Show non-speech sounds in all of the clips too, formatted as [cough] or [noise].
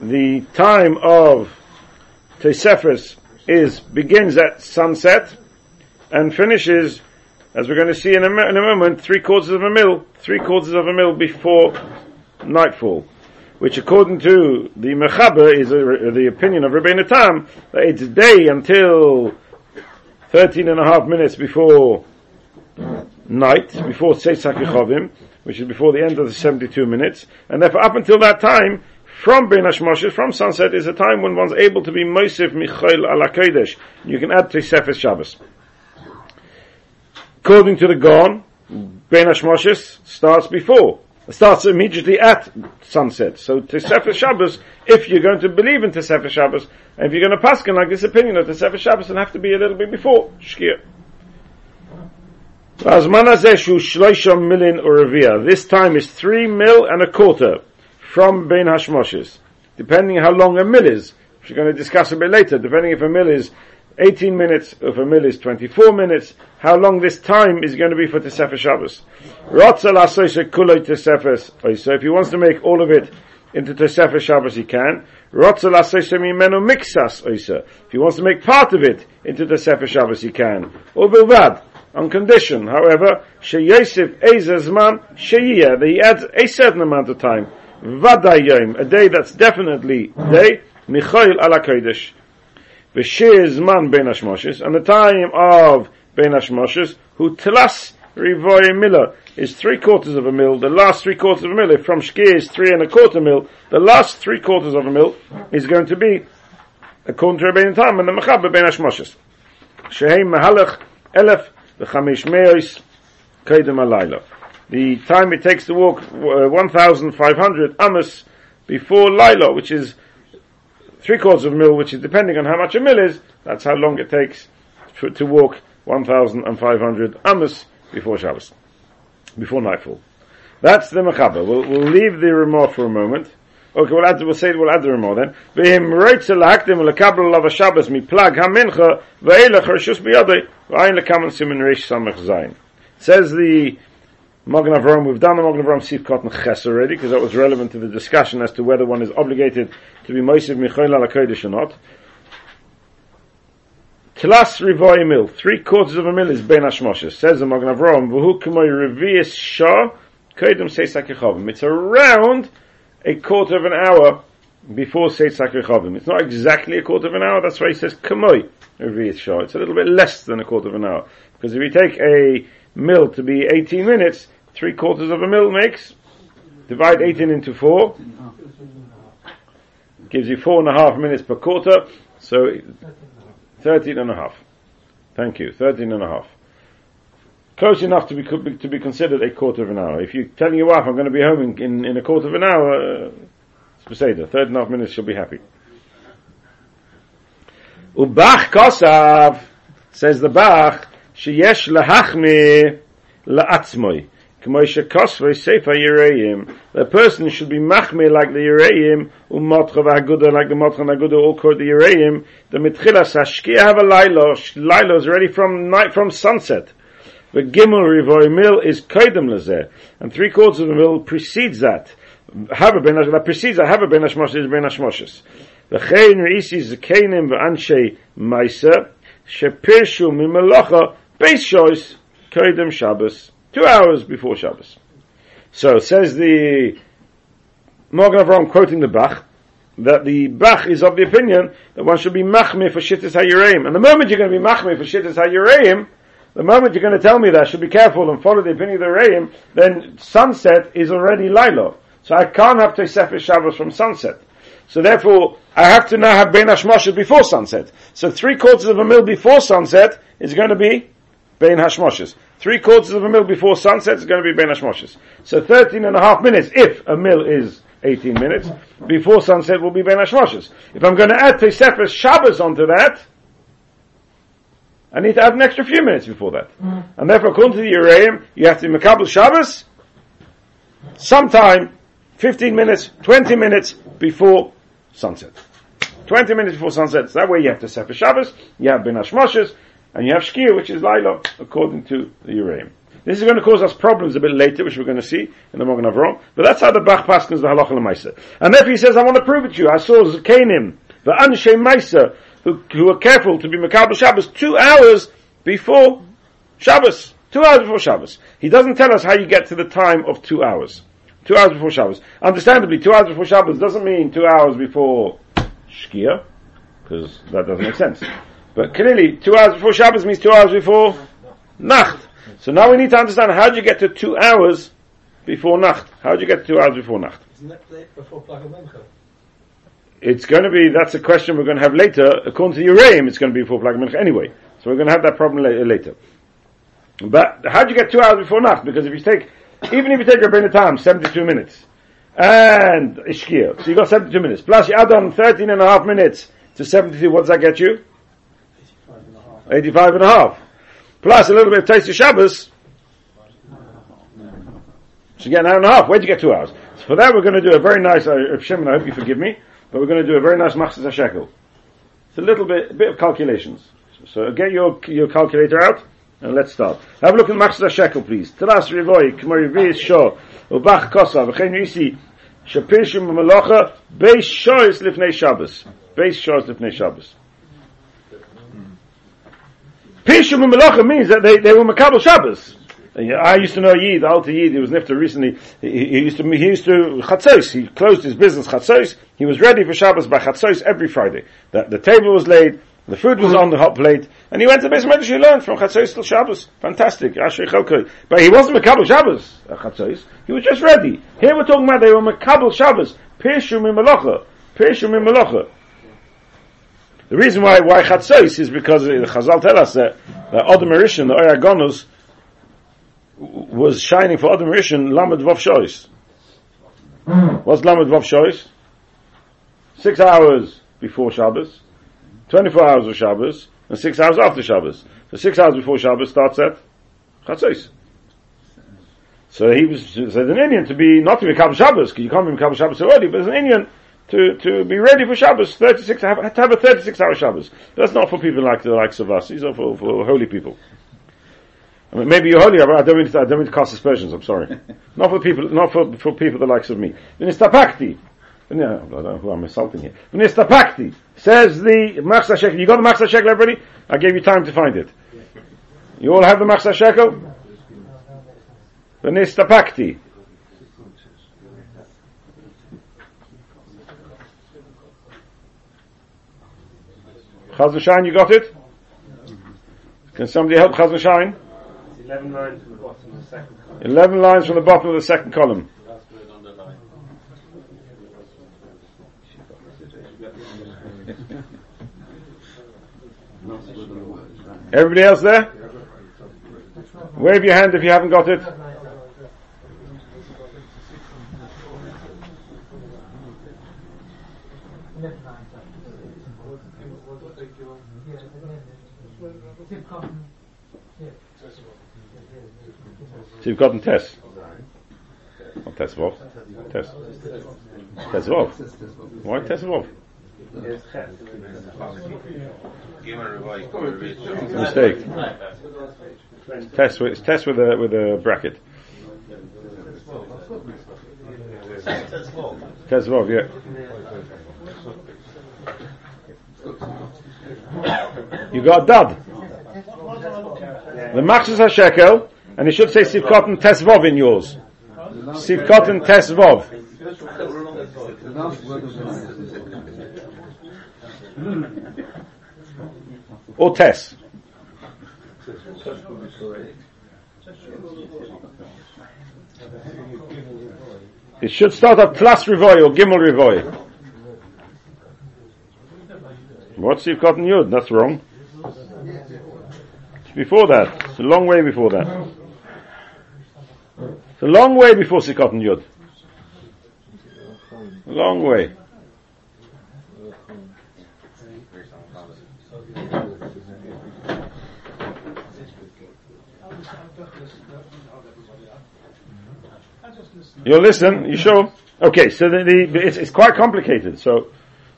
The time of Tesefes is begins at sunset and finishes, as we're going to see in a, in a moment, three quarters of a mil, three quarters of a mil before nightfall which according to the Mechaber is a, the opinion of Rabbi Tam, that it's day until 13 and a half minutes before night, before Yechovim, which is before the end of the 72 minutes, and therefore up until that time, from Ben Hashmoshes, from sunset, is a time when one's able to be Moisef Michael ala Kodesh. You can add to Tosefes Shabbos. According to the Gaon, Ben Hashmoshes starts before starts immediately at sunset. So Tosefes Shabbos, if you're going to believe in Tosefes Shabbos, and if you're going to pass like this opinion of Tosefes Shabbos, it'll have to be a little bit before Shkia. This time is three mil and a quarter from Ben Hashmoshes, depending how long a mil is. Which we're going to discuss a bit later, depending if a mil is 18 minutes, if a mil is 24 minutes, how long this time is going to be for Tesefes Shabbos. So if he wants to make all of it into Tesefes Shabbos, he can. mixas If he wants to make part of it into Tesefes Shabbos, he can. Or on condition, however, sheyosef ezazman sheyiyah, that he adds a certain amount of time. Vadayim, a day that's definitely day, michael ala kodesh. V'shir man ben hashmoshes, and the time of ben hashmoshes, who tlas rivoy miller, is three quarters of a mil. The last three quarters of a mil, if from shkir is three and a quarter mil, the last three quarters of a mil is going to be according to Rabbeinu Tam and the Mechaber ben hashmoshes. Shehem mahalach elef v'chamish meos kaidem alayla. The time it takes to walk uh, 1,500 amos before Lila, which is three quarters of a mil, which is depending on how much a mil is, that's how long it takes to, to walk 1,500 amos before Shabbos, before nightfall. That's the Mechaber. We'll, we'll leave the remark for a moment. Okay, we'll add, we'll say, we'll add the remark then. V'him reitze l'hakdim l'kabel lav ha-Shabbos mi plag rishus v'ayin simen rish samach zayin. Says the Magen Avram, we've done the Magen Avram Sifkot and Ches already, because that was relevant to the discussion as to whether one is obligated to be Moisiv Michoil ala Kodesh or not. Tlas Rivoy Mil, three quarters of a mil is Ben Hashmoshes. Says the Magen Avram, V'hu K'moy Revius Shah, Kodem Seisak Yechovim. It's around a quarter of an hour before Seisak Yechovim. It's not exactly a quarter of an hour, that's why he says K'moy Revius Shah. It's a little bit less than a quarter of an hour. Because if you take a mil to be 18 minutes, three quarters of a mil makes, divide 18 into four, gives you four and a half minutes per quarter, so 13 and a half. Thank you, 13 and a half. Close enough to be, to be considered a quarter of an hour. If you're telling your wife, I'm going to be home in, in, in a quarter of an hour, uh, it's 13 and a half minutes, she'll be happy. Ubach Kosav, says the Bach, sheyesh lahachmi la'atzmoi. The person should be machme like the Yereim, umotcha v'aguda like the motcha and all called the Yereim. The mitchilas hashkia have a lilo. Lilo is ready from night from sunset. The gimel rivoy mil is kaidem lezeh, and three quarters of a mil precedes that. Have a ben that precedes that. Have a ben hashmoshes ben hashmoshes. V'chein reisi zekenim v'anshei maisa shepirshu mimelacha beis shois kaidem Shabbos. Two hours before Shabbos. So says the Magen Avram quoting the Bach, that the Bach is of the opinion that one should be machme for shittis hayureim. And the moment you're going to be machme for shittis hayureim, the moment you're going to tell me that, should be careful and follow the opinion of the Reim, then sunset is already Lilo. So I can't have Tosefes Shabbos from sunset. So therefore, I have to now have Ben before sunset. So three quarters of a mil before sunset is going to be Ben Hashmoshes. Three quarters of a mil before sunset is going to be Ben Hashmoshes. So 13 and a half minutes, if a mil is 18 minutes, before sunset will be Ben Hashmoshes. If I'm going to add Tosefes Shabbos onto that, I need to add an extra few minutes before that. Mm. And therefore, according to the Uraim, you have to be Makabal Shabbos sometime 15 minutes, 20 minutes before sunset. 20 minutes before sunset. So that way you have the Sefer Shabbos, you have Ben Hashmoshes, and you have Shkia, which is Laila, according to the Uraim. This is going to cause us problems a bit later, which we're going to see in the Mogan Avram. But that's how the Bach Paskins the Halacha Lemaisa. And therefore he says, I want to prove it to you. I saw Zakanim, the Anshe Maisa, who, who are careful to be Makabal Shabbos two hours before Shabbos. Two hours before Shabbos. He doesn't tell us how you get to the time of two hours. Two hours before Shabbos. Understandably, two hours before Shabbos doesn't mean two hours before Shkia, because that doesn't make sense. But clearly, two hours before Shabbos means two hours before Nacht. So now we need to understand how do you get to two hours before Nacht? How do you get to two hours before Nacht? Before It's going to be, that's a question we're going to have later. According to Uraim, it's going to be before Plag Mincha anyway. So we're going to have that problem later. But how do you get two hours before Nacht? Because if you take, even if you take Rabbeinu Tam, 72 minutes, and Ishkir, so you got 72 minutes, plus you add on 13 and a half minutes to 72, what does that get you? 85 and a half. Plus a little bit of taste of Shabbos. So you get an hour and a half. Where'd you get two hours? So for that we're going to do a very nice, uh, Shimon, I hope you forgive me, but we're going to do a very nice Machzis HaShekel. It's a little bit, a bit of calculations. So get your, your calculator out, and let's start. Have a look at Machzis HaShekel, please. Teras Rivoi, K'mar Yivis Sho, Ubach Kosa, V'chein Yisi, Shapirshim Melocha, Beis Shabbos. Beis Shabbos. Pishum and Melacha means that they, they were Makabal Shabbos. I used to know Yid, the Alta Yid, he was Nifta recently, he, he, used to, he used to, Chatzos, he closed his business Chatzos, he was ready for Shabbos by Chatzos every Friday. The, the table was laid, the food was on the hot plate, and he went to Beis Medrash, he learned from Chatzos till Shabbos. Fantastic, Asher. But he wasn't Makabal Shabbos, Chatzos, he was just ready. Here we're talking about they were Makabal Shabbos, Pishum and Melacha, Pishum and Melacha. The reason why why chatzos is because the Chazal tell us that the Adam Rishon, the Oyagonus, was shining for Adam Rishon Lamed Vav Shois. What's Lamed Vav Shois? Six hours before Shabbos, twenty-four hours of Shabbos, and six hours after Shabbos. So six hours before Shabbos starts at chatzos. So he was said an Indian to be not to be Kabbalah Shabbos because you can't be Kabbalah Shabbos already, but as an Indian to, to be ready for Shabbos, 36, have, to have a 36 hour Shabbos. That's not for people like the likes of us, these are for, for holy people. I mean, maybe you're holy, but I don't mean to, I don't mean to cast aspersions, I'm sorry. [laughs] not for people, not for, for people the likes of me. Vinistapakti. No, I don't know who I'm insulting here. Vinistapakti. Says the Machsa Shekel. You got the Machsa Shekel, everybody? I gave you time to find it. You all have the Machsa Shekel? Vinistapakti. Chaz Shine, you got it? Can somebody help Chaz Shine? Eleven lines from the bottom of the second column. Eleven lines from the bottom of the second column. Everybody else there? Wave your hand if you haven't got it. So you've gotten Tess. Not Tess Vov. Tess. Tess Vov. Why Tess Vov? Mistake. Test with, test with a, with a bracket. Test Vov, yeah. You got dad. The Machzis HaShekel, and you should say Sivkot and Tesvov in yours. Sivkot and Tesvov. Or Tes. It should start at plus Revoy or Gimel Revoy. What's Sivkot and Yud? That's wrong. It's before that. It's a long way before that. It's a long way before Sikot and Yud. A long way. You'll listen, you sure? Okay, so the, the it's, it's, quite complicated. So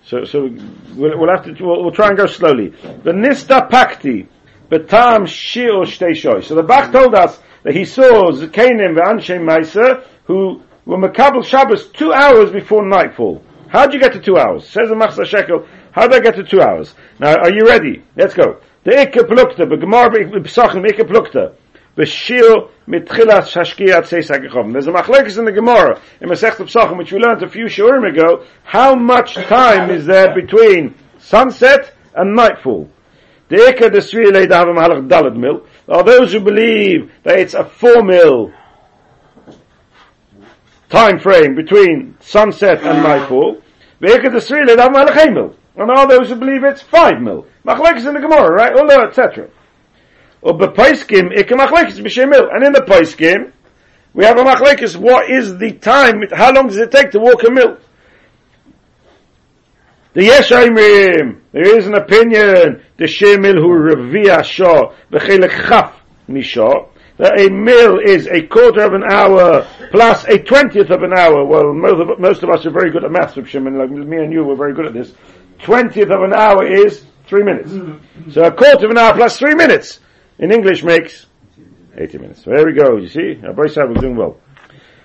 So, so we'll, we'll have to, we'll, we'll try and go slowly. The Nista Pakti, Betam Shir Shtei So the Bach told us that he saw Zekanim Anshe Maisa, who were Makabal Shabbos two hours before nightfall. How'd you get to two hours? Says the Machzah Shekel, how did I get to two hours? Now, are you ready? Let's go. The Ikke Plukta, Gemara B'Psachim, Ikke Plukta. B'Shir Mitchilas Shashkiyat Seis HaGechom. There's a machlekes in the Gemara, in Masech Psachim, which we learned a few shurim ago, how much time is there between sunset and nightfall? The Ikke, the Sri Leidav Mahalach Dalad Mil, are those who believe that it's a four mil time frame between sunset and nightfall. And all those who believe it's five mil. Machlekes in the Gemara, right? Ula, etc. Or bepaiskim ikke. And in the paiskim, we have a machlekes. What is the time? How long does it take to walk a mil? The Yeshayimim, there is an opinion, the Shemil who revia Shah, v'chelek chaf mishah, that a mil is a quarter of an hour plus a twentieth of an hour. Well, most of, most of us are very good at maths, Shimon, like me and you were very good at this twentieth of an hour is three minutes. So a quarter of an hour plus three minutes in English makes 80 minutes. So there we go, you see? Our Sahib was doing well.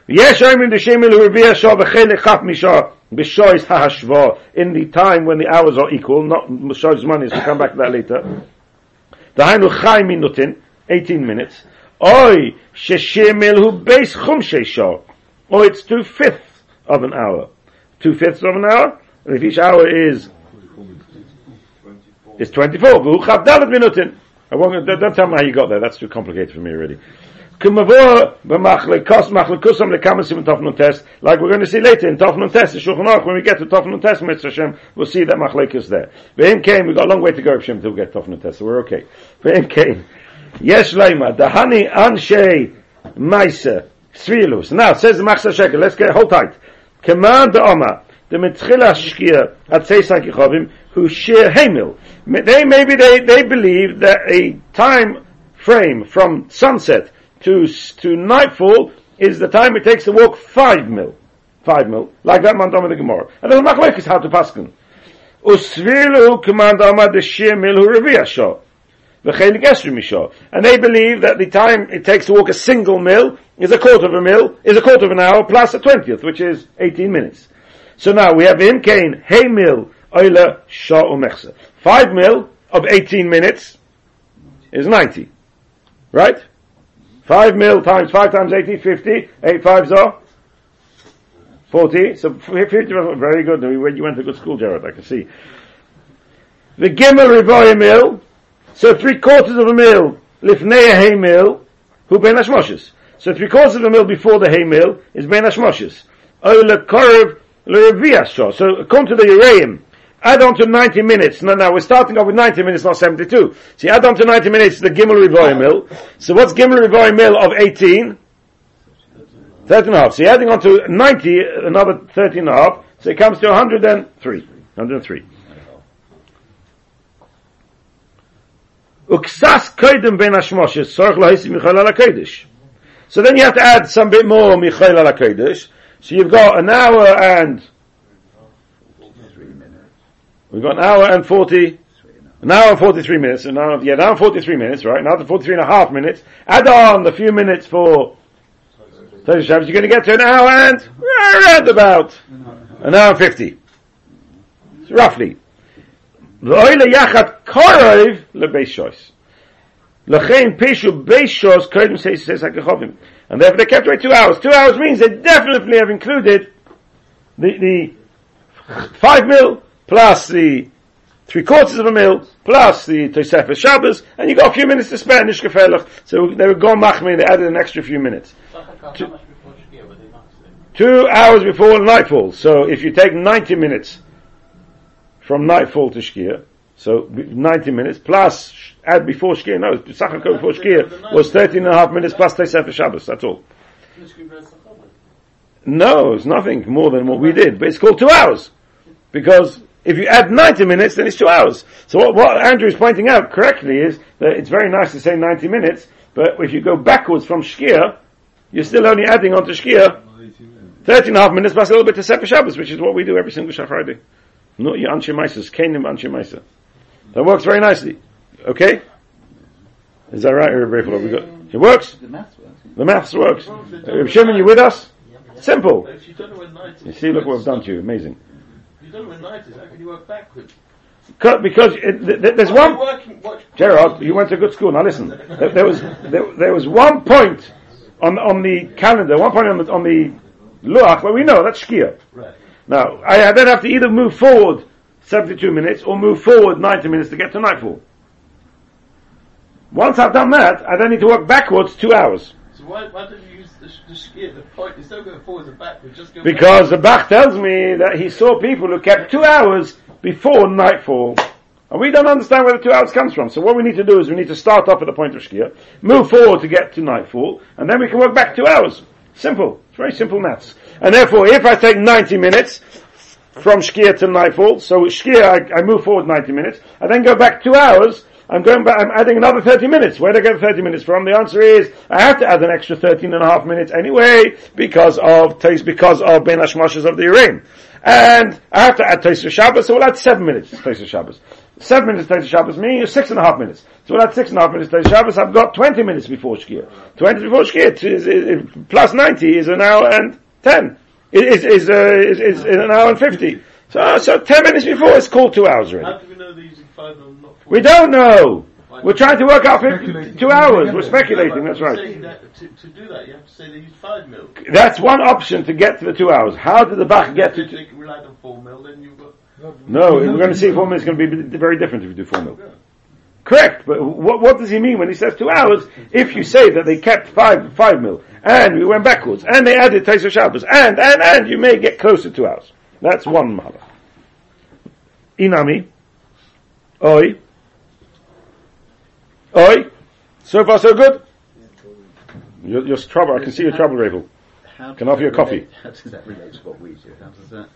Yes, I'm in the Shemil Shah b'chele chaf misha b'shois ha'ashva in the time when the hours are equal, not Shoi's money, we'll come back to that later. The Hainu Chai minutin, 18 minutes. Oi, sheshemil hu beis chum sheshah. Oh, or it's two fifths of an hour. Two fifths of an hour, and if each hour is is 24. minutin. I won't, don't tell me how you got there. That's too complicated for me already. Like we're going to see later in Tofnun Test, Shulchan Aruch, when we get to Tofnun Test, Mitzvah Hashem, we'll see that Machlek is there. Ve'im came, we've got a long way to go, Hashem, until we get Tofnun Test, so we're okay. Ve'im came. Yes, Leima, Dahani Anshe Maisa, Svilus. Now, says the Machsa Shekel, let's get, hold tight. Command the Oma, the Mitzchila Shkia, at Seisak Yichovim, who share Hamil. They maybe they, they believe that a time frame from sunset to to nightfall is the time it takes to walk five mil, five mil, like that man of the Gemara. And the machlek is how to paskin. Usvilu command amad the shir mil hu reviyasho. And they believe that the time it takes to walk a single mil is a quarter of a mill, is a quarter of an hour plus a twentieth, which is 18 minutes. So now we have Im Kain, Hey Mill, Oila Shah Umechsa. Five mil of 18 minutes is 90. Right? Five mil times five times 80, 50. Eight fives are 40. So 50, very good. You went to good school, Jared, I can see. The Gimel Rivoya mil. So three quarters of a mil. Lifnei hay mil. Who ben Hashmoshes. So three quarters of a mil before the hay mil is ben Hashmoshes. Oila Korv So according to the Uraim, add on to 90 minutes. No, no, we're starting off with 90 minutes, not 72. So you add on to 90 minutes the Gimel Rivoy Mill. So what's Gimel Rivoy Mill of 18? 13 and a half. So you're adding on to 90, another 13 and a half. So it comes to 103. 103. Uksas koidem ben hashmoshes, sorach lahisi michael ala kodesh. So then you have to add some bit more michael ala kodesh. So you've got an hour and We've got an hour and 40, an hour and 43 minutes, an hour, yeah, an hour and 43 minutes, right? Now to 43 and a half minutes. Add on the few minutes for Thursday Shabbos, you're going to get to an hour and around about an hour and 50. So roughly. L'oile yachat korov lebeis shos. L'chein peshu beis shos kodim says says hakechovim. And therefore they kept away two hours. Two hours means they definitely have included the, the five mil plus the three quarters of a mil, plus the Tosefes Shabbos, and you got a few minutes to spare Nishkafelach. So they were gone machmi, they added an extra few minutes. Two, two hours before nightfall. So if you take 90 minutes from nightfall to Shkia, so 90 minutes plus add before Shkia, no, Sachakot before Shkia was 13 and a half minutes plus Tosefes Shabbos, that's all. No, it's nothing more than what we did, but it's called two hours. Because if you add 90 minutes, then it's two hours. So what, what Andrew is pointing out correctly is that it's very nice to say 90 minutes, but if you go backwards from Shkia, you're still only adding on to Shkia 13 and a half minutes plus a little bit to Sefer Shabbos, which is what we do every single Friday. No, your Anshe Maisa, Kanim Anshe Maisa. That works very nicely. Okay? Is that right, Rabbi We got, it works? The maths works. The maths works. Uh, Shimon, you with us? Simple. You don't know when night is, You see, look what we've done to you. Amazing. If you don't know when night is, how can you work backwards? Because it, th- th- there's Why one, watch, Gerard, you went to a good school. Now listen, there, was there, there was one point on on the calendar, one point on the on the luach where we know that's shkia. Right. Now I, I then have to either move forward 72 minutes or move forward 90 minutes to get to nightfall. Once I've done that, I then need to work backwards two hours So why, why you because the Bach tells me that he saw people who kept two hours before nightfall. And we don't understand where the two hours comes from. So what we need to do is we need to start off at the point of Shkia, move forward to get to nightfall, and then we can work back two hours. Simple. It's very simple maths. And therefore, if I take 90 minutes from Shkia to nightfall, so Shkia I, I move forward 90 minutes, I then go back two hours, I'm going back, I'm adding another 30 minutes. Where do I get 30 minutes from? The answer is, I have to add an extra 13 and a half minutes anyway, because of, taste, because of Ben Hashmashas of the Urim. And I have to add Taisa Shabbos, so we'll add seven minutes to Taisa Shabbos. Seven minutes Taisa Shabbos meaning six and a half minutes. So we'll add six and a half minutes Taisa Shabbos, I've got 20 minutes before Shkia. 20 before Shkia plus 90 is an hour and 10. Is, is, uh, is, is an hour and 50. So, so 10 minutes before it's called two hours already. How do we know they're using five and not four? We don't know. We're trying to work out 50, two hours. We're speculating, but that's right. that to, to do that, you have to say they use five mil. That's one option to get to the two hours. How did the Bach get to If two? they relied on four mil, then you've got. No, we're going to see four minutes is going to be very different if you do four mil. Correct, but what, what does he mean when he says two hours? If you say that they kept five five mil and we went backwards and they added Taisa Shabbos and and and you may get closer to two hours. That's one mahala. Inami, oi, oi. So far so good. You're, you're trouble. I can see your trouble, Rabel. Can I offer you a coffee? How does that relate to what we do? How does that?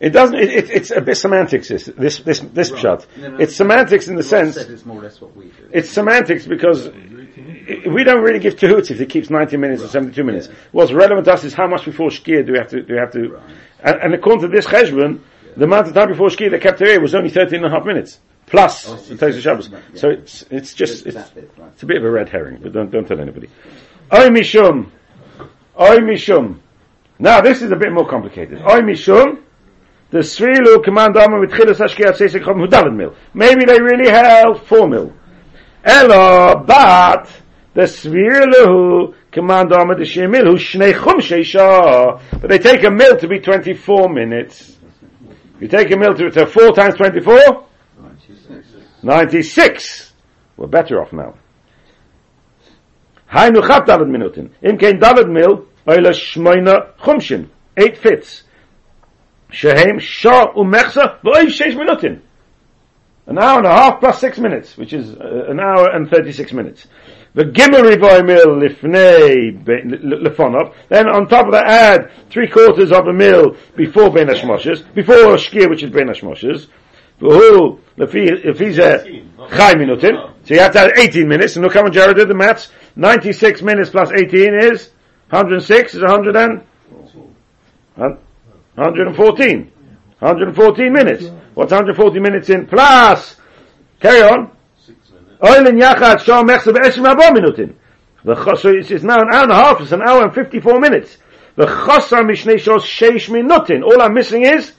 It doesn't. It, it, it's a bit semantics. This this this, this pshat. No, no, It's semantics in the sense. it's more or less what we do. It's semantics because i- we don't really give tehutz if it keeps 90 minutes or 72 minutes. What's relevant to us is how much before shkia do we have to, do we have to, Right. and, and according to this cheshbon, the amount of time before shkia that kept away was only 13 and a half minutes. Plus Oh, Tosha Shabbos. yeah. So it's, it's just, It's it's, bit, right. it's a bit of a red herring, but don't, don't tell anybody. Oy mishum. Oy mishum. Now this is a bit more complicated. Oy mishum. The Srilu command armor with Chilas Hashkiyat Seisek Chom mil. Maybe they really held four mil. Elo, but the Srilu command armor the Shemil who Shnei Chum Sheisha. But they take a mil to be 24 minutes. You take a mil to, to 4 times 24? 96. 96. We're better off now. Hainu chat dalad minutin. Im kein dalad mil, oila shmoina chumshin. Eight fits. Shehem shah umechsa v'oiv sheish minutin. An hour and a half plus six minutes, which is uh, an hour and 36 minutes. The gimel rivoy mil lifnei lefonov. Then on top of that add three quarters of a mil before Ben Hashmoshes, before Shkir, which is Ben V'hu, lefi lefi ze chai minutin. So you have to add 18 minutes, and look how much Jared did the maths. 96 minutes plus 18 is 106 is 100 and, hun- 114. 114 minutes. What's 114 minutes in plus? Carry on. Oil and yachad shom mechsa be'eshim abo minutin. So it's, it's now an hour and a half, it's an hour and 54 minutes. The chosar mishnei shos sheish minutin. All I'm missing is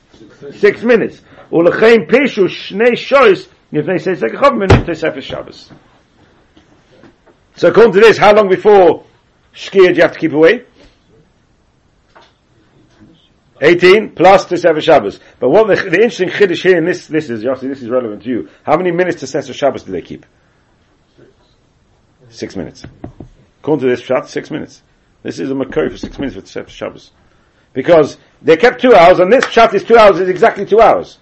six minutes. Ulechein pishu shnei shois yifnei seisek chov minut tesefes Shabbos. So according to this, how long before Shkia do you have to keep away? 18 plus to Sefer Shabbos. But what the, the interesting chiddush here in this, this is, Yossi, this is relevant to you. How many minutes to Sefer Shabbos do they keep? Six minutes. According to this shot, six minutes. This is a makoi for six minutes with Sefer Shabbos. Because they kept two hours, and this shot is two hours, is exactly two hours.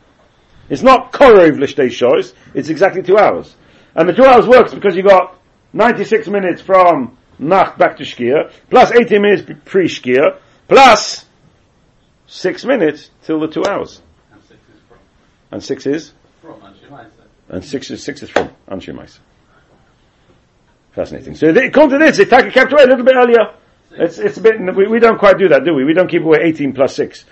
It's not korov l'shtei shoys, it's exactly two hours. And the two hours works because you've got 96 minutes from Nacht back to Shkia, plus 18 minutes pre-Shkia, plus six minutes till the two hours. And six is from. And six is? From Anshe And six is, six is from Anshe Meiser. Fascinating. So they, according to this, they take a kept away a little bit earlier. It's, it's a bit, we, we don't quite do that, do we? We don't keep away 18 plus 6.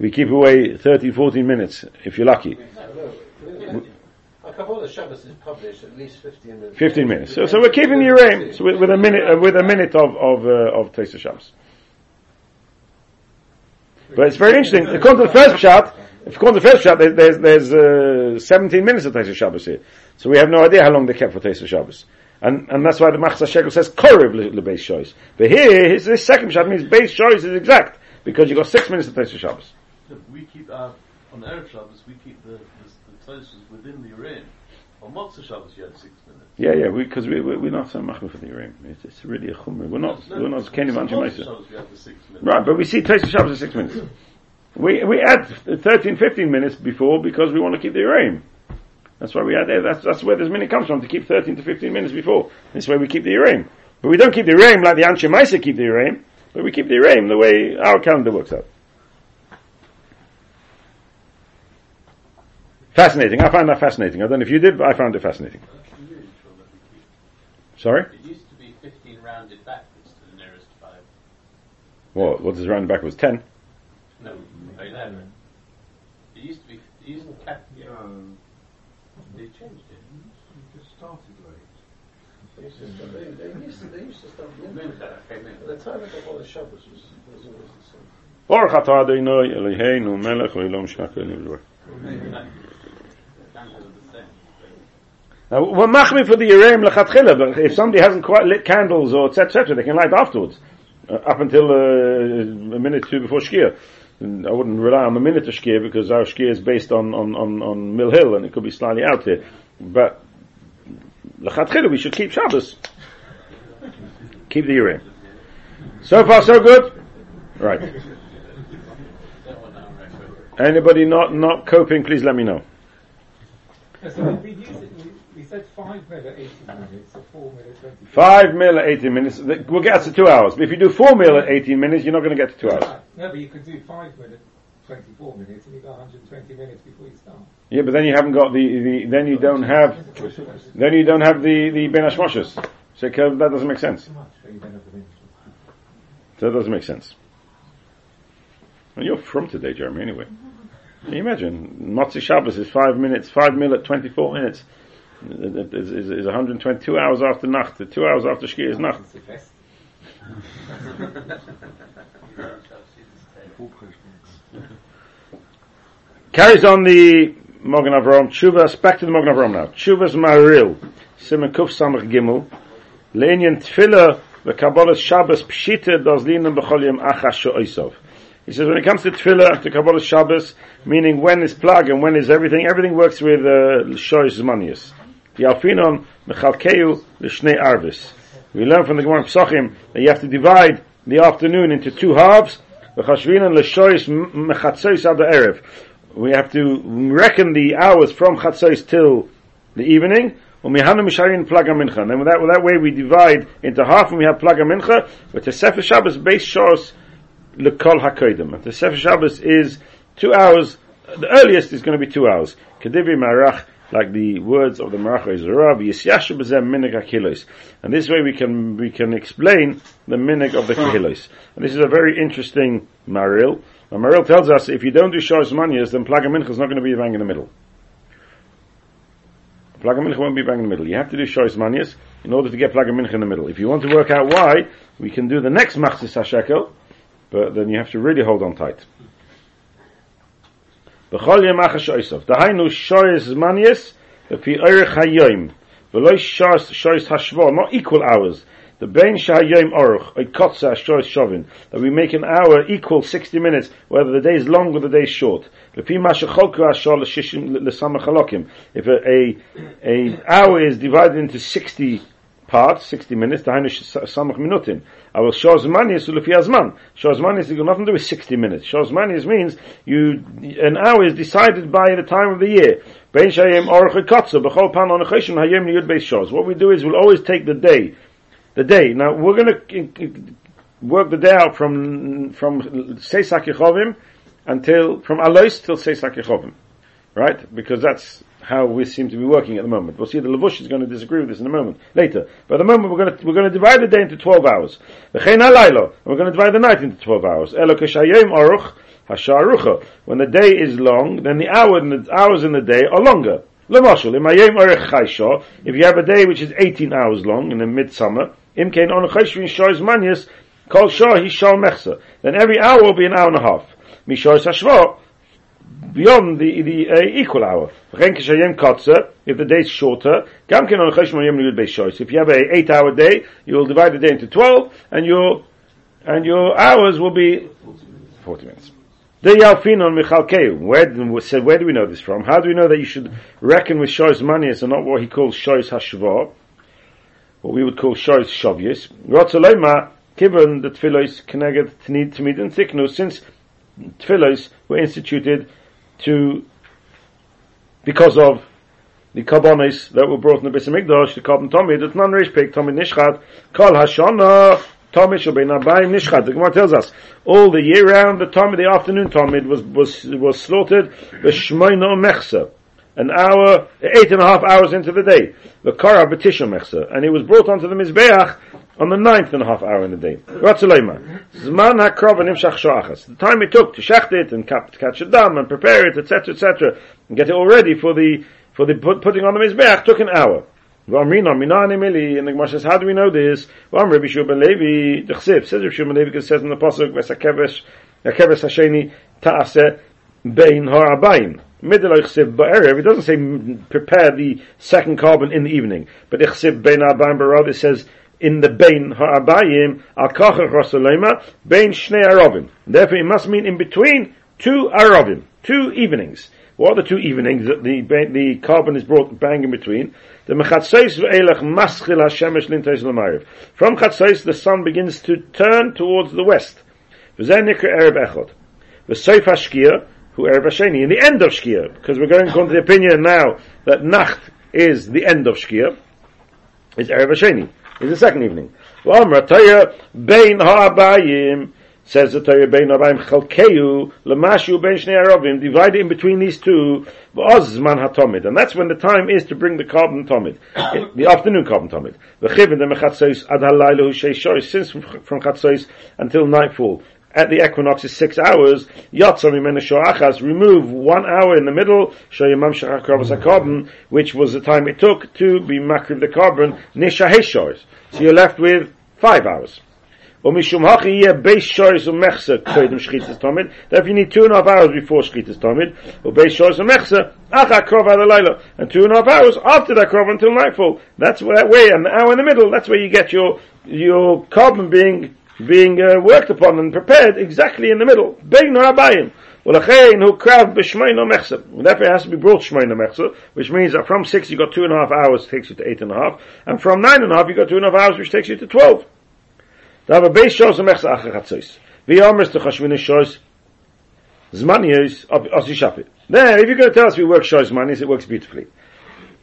We keep away 30, 14 minutes, if you're lucky. Of Shabbos is published at least 15 minutes. 15 minutes. So, so we're keeping the Urim so with, with a minute, uh, with a minute of, of, uh, of Taste of Shabbos. But it's very interesting. According to the first shot, if according to the first shot, there's, there's, there's uh, 17 minutes of Taste of Shabbos here. So we have no idea how long they kept for Taste of Shabbos. And, and that's why the Machzah Shekel says Korev the base choice. But here, his, this second shot means base choice is exact, because you got six minutes of Taste of Shabbos. No, we keep our, on Erev Shabbos, we keep the, the, the Tosfos within the Urim. On Motzah Shabbos, you had six minutes. Yeah, yeah, because we, we, we're not so machmir for the Urim. It's, it's really a chumrah. We're not, No, we're not on Kenny Manchi Motzah Mesa. Shabbos, we have the six minutes. Right, but we see of Shabbos in six minutes. We, we add 13, 15 minutes before because we want to keep the Urim. That's why we add there. That's, that's where this minute comes from, to keep 13 to 15 minutes before. This way we keep the Urim. But we don't keep the Urim like the Anshe Maisa keep the Urim, but we keep the Urim the way our calendar works out. Fascinating. I find that fascinating. I don't know if you did, but I found it fascinating. Sorry? It used to be 15 rounded backwards to the nearest five. What, what is round backwards? 10? No, 11. It used to be, it used to cap, yeah. Um, they changed it. It just started late. They used to start- they- they used to- they used to start Moved midnight. that, okay, maybe. At the time of the Holy Shabbos was, was always the same. Baruch atah Adonai Eloheinu melech olam shakol nivdor. Down to the same. Now, we're machmir for the Yereim lechatchila, but if somebody hasn't quite lit candles or etc., etc., they can light afterwards, uh, up until uh, a minute or two before Shkia. I wouldn't rely on the minute of Shkia because our Shkia is based on, on, on, on Mill Hill and it could be slightly out there. But lechatchila, we should keep Shabbos. Keep the Yereim. So far, so good? Right. Anybody not, not coping, please let me know. Said five mil at 80 minutes, or four mil at 20 Five mil at 18 minutes, we'll get us to two hours. But if you do four mil at 18 minutes, you're not going to get to two hours. No, but you could do five mil at 24 minutes, and you've got 120 minutes before you start. Yeah, but then you haven't got the, the then you don't have, then you don't have the, the Ben. So that doesn't make sense. So you don't have the minutes. So that doesn't make sense. And you're from today, Jeremy, anyway. Can you imagine? Motzi Shabbos is five minutes, five mil at 24 minutes. It- Is, is, is 122 hours after Nacht. Two hours after Shkia is Nacht. It's the best. [laughs] Carries on the Mogan Avram, Chuvas, back to the Mogan Avram now. Chuvas Maril, Simon Kuf Samach Gimel, Lenyan Tfila, the Kabbalah Shabbos Pshita, does Linam B'chol Yom Sho'isov. He says when it comes to Tfila, to Kabbalah Shabbos, meaning when is plug and when is everything, everything works with uh, Shois Zmanius. The Mechalkeu, L'shnei Arvis. We learn from the Gemara Psachim that you have to divide the afternoon into two halves, V'chashvinan L'shois Mechatzois Ad Erev. We have to reckon the hours from Chatzos till the evening. And with that, with that way we divide into half and we have Plaga Mincha, but the Sefer Shabbos base Shos Lekol HaKoidim. The Sefer Shabbos is two hours, the earliest is going to be two hours. Kedivi Marach, like the words of the Marach Ezra, Yisyashu B'zem Minig HaKilos. And this way we can, we can explain the Minig of the Kilos. And this is a very interesting Maril. Now Maril tells us if you don't do Shos Manias, then Plaga Mincha is not going to be bang in the middle. Plaga Mincha won't be bang in the middle. You have to do Shos Manias in order to get Plaga Mincha in the middle. If you want to work out why, we can do the next Machzis HaShekel, but then you have to really hold on tight. B'chol yom achas shoysav. Dahainu shoyes manias, lefi orech hayoim. V'lo shoyes shoyes not equal hours. The bein shahayoim orech, a kotza shoyes shovin. That we make an hour equal 60 minutes, whether the day is long or the day is short. If a, a, hour is divided into 60 parts, 60 minutes, samach minutim. Our shozmanis ulefi azman. Shozmanis has got nothing to do with 60 minutes. Shozmanis means you, an hour is decided by the time of the year. What we do is we'll always take the day. The day. Now we're gonna work the day out from, from Seisak Yechovim until, from Alois till Seisak Yechovim. Right? Because that's how we seem to be working at the moment. We'll see the Levush is going to disagree with this in a moment, later. But at the moment we're going to, we're going to divide the day into 12 hours. We're going to divide the night into 12 hours. When the day is long, then the, hour, the hours in the day are longer. If you have a day which is 18 hours long in the midsummer. Then every hour will be an hour and a half. Beyond the, the uh, equal hour. If the day is shorter, if you have a eight hour day, you will divide the day into 12, and your, and your hours will be 40 minutes. The Yalfin on Michalkeu. Where, where do we know this from? How do we know that you should reckon with Shoy's manias and not what he calls Shoy's Hashva? What we would call Shoy's Shavyas. Rotzalema, given the Tfilos need to meet in thickness, since Tfilos were instituted to, because of the karbonis that were brought in the Bais Hamikdash, the korban Tomid, it's non-rish pig, Tomid Nishchat, Kol Hashana, Tomid shall be Nabayim Nishchat. The Gemara tells us, all the year round, the Tomid, the afternoon Tomid was, was, was slaughtered, the B'shmoino Mechsa, an hour, eight and a half hours into the day. The Kara B'tisha Mechsa, and it was brought onto the Mizbeach on the ninth and a half hour in the day. Ratzaleima. Zman hakrov nimshach shoachas. The time it took to shecht it and catch it down and prepare it, etc., etc., and get it all ready for the for the put, putting on the mizbeach took an hour. V'amrina minani mili, and the Gemara says, how do we know this? V'am Rabbi Shua Levi, the Chsiv, says Rabbi Shua Levi, because it says in the Pasuk, V'sakevesh, Yakevesh Hasheni ta'aseh bein ha'abayim. Middle ba'erev, it doesn't say prepare the second korban in the evening, but Chsiv bein ha'abayim, but rather it says in the bein ha'abayim al kachach rasulema bein shnei arovim. Therefore, it must mean in between two arovim, two evenings. What are the two evenings that the the korban is brought bang in between? The mechatzos ve'elach maschil hashemesh lintais l'mayriv. From chatzos, the sun begins to turn towards the west. V'zeh nikra erev echot. V'soif hashkia, who erev hasheni. In the end of shkia, because we're going according to the opinion now that nacht is the end of shkia, is erev hasheni is the second evening. V'amra Torah bein ha'abayim. Says the Torah bein ha'abayim chalkeu l'mashu bein shnei arovim divide in between these two. V'oz zman hatomid. And that's when the time is to bring the korban tomid. [coughs] The afternoon korban tomid. V'chivin the mechatzois ad halayla hu since from chatzois until nightfall at the equinox is six hours. Yatzam achas. Remove one hour in the middle. Which was the time it took to be makriv the korban nisha So you're left with five hours. Umishum hachi yeh beis shoyz umechsa koidim shchitas tomid. Therefore you need two and a half hours before shchitas tomid. Or beis shoyz umechsa acha krov layla. And two and a half hours after that krov until nightfall. That's that way, the hour in the middle, that's where you get your, your korban being being uh, worked upon and prepared exactly in the middle. Bein Rabbayim. Therefore it has to be brought Shmoina Mechsa, which means that from six you got two and a half hours, takes you to eight and a half, and from nine and a half you got two and a half hours, which takes you to twelve. Da have a base shows a Mechsa Achachatzos. Vi Amers to Chashvina shows Zmani is Osi Shapit. Then, if you're going to tell us we work shows Zmani, it works beautifully.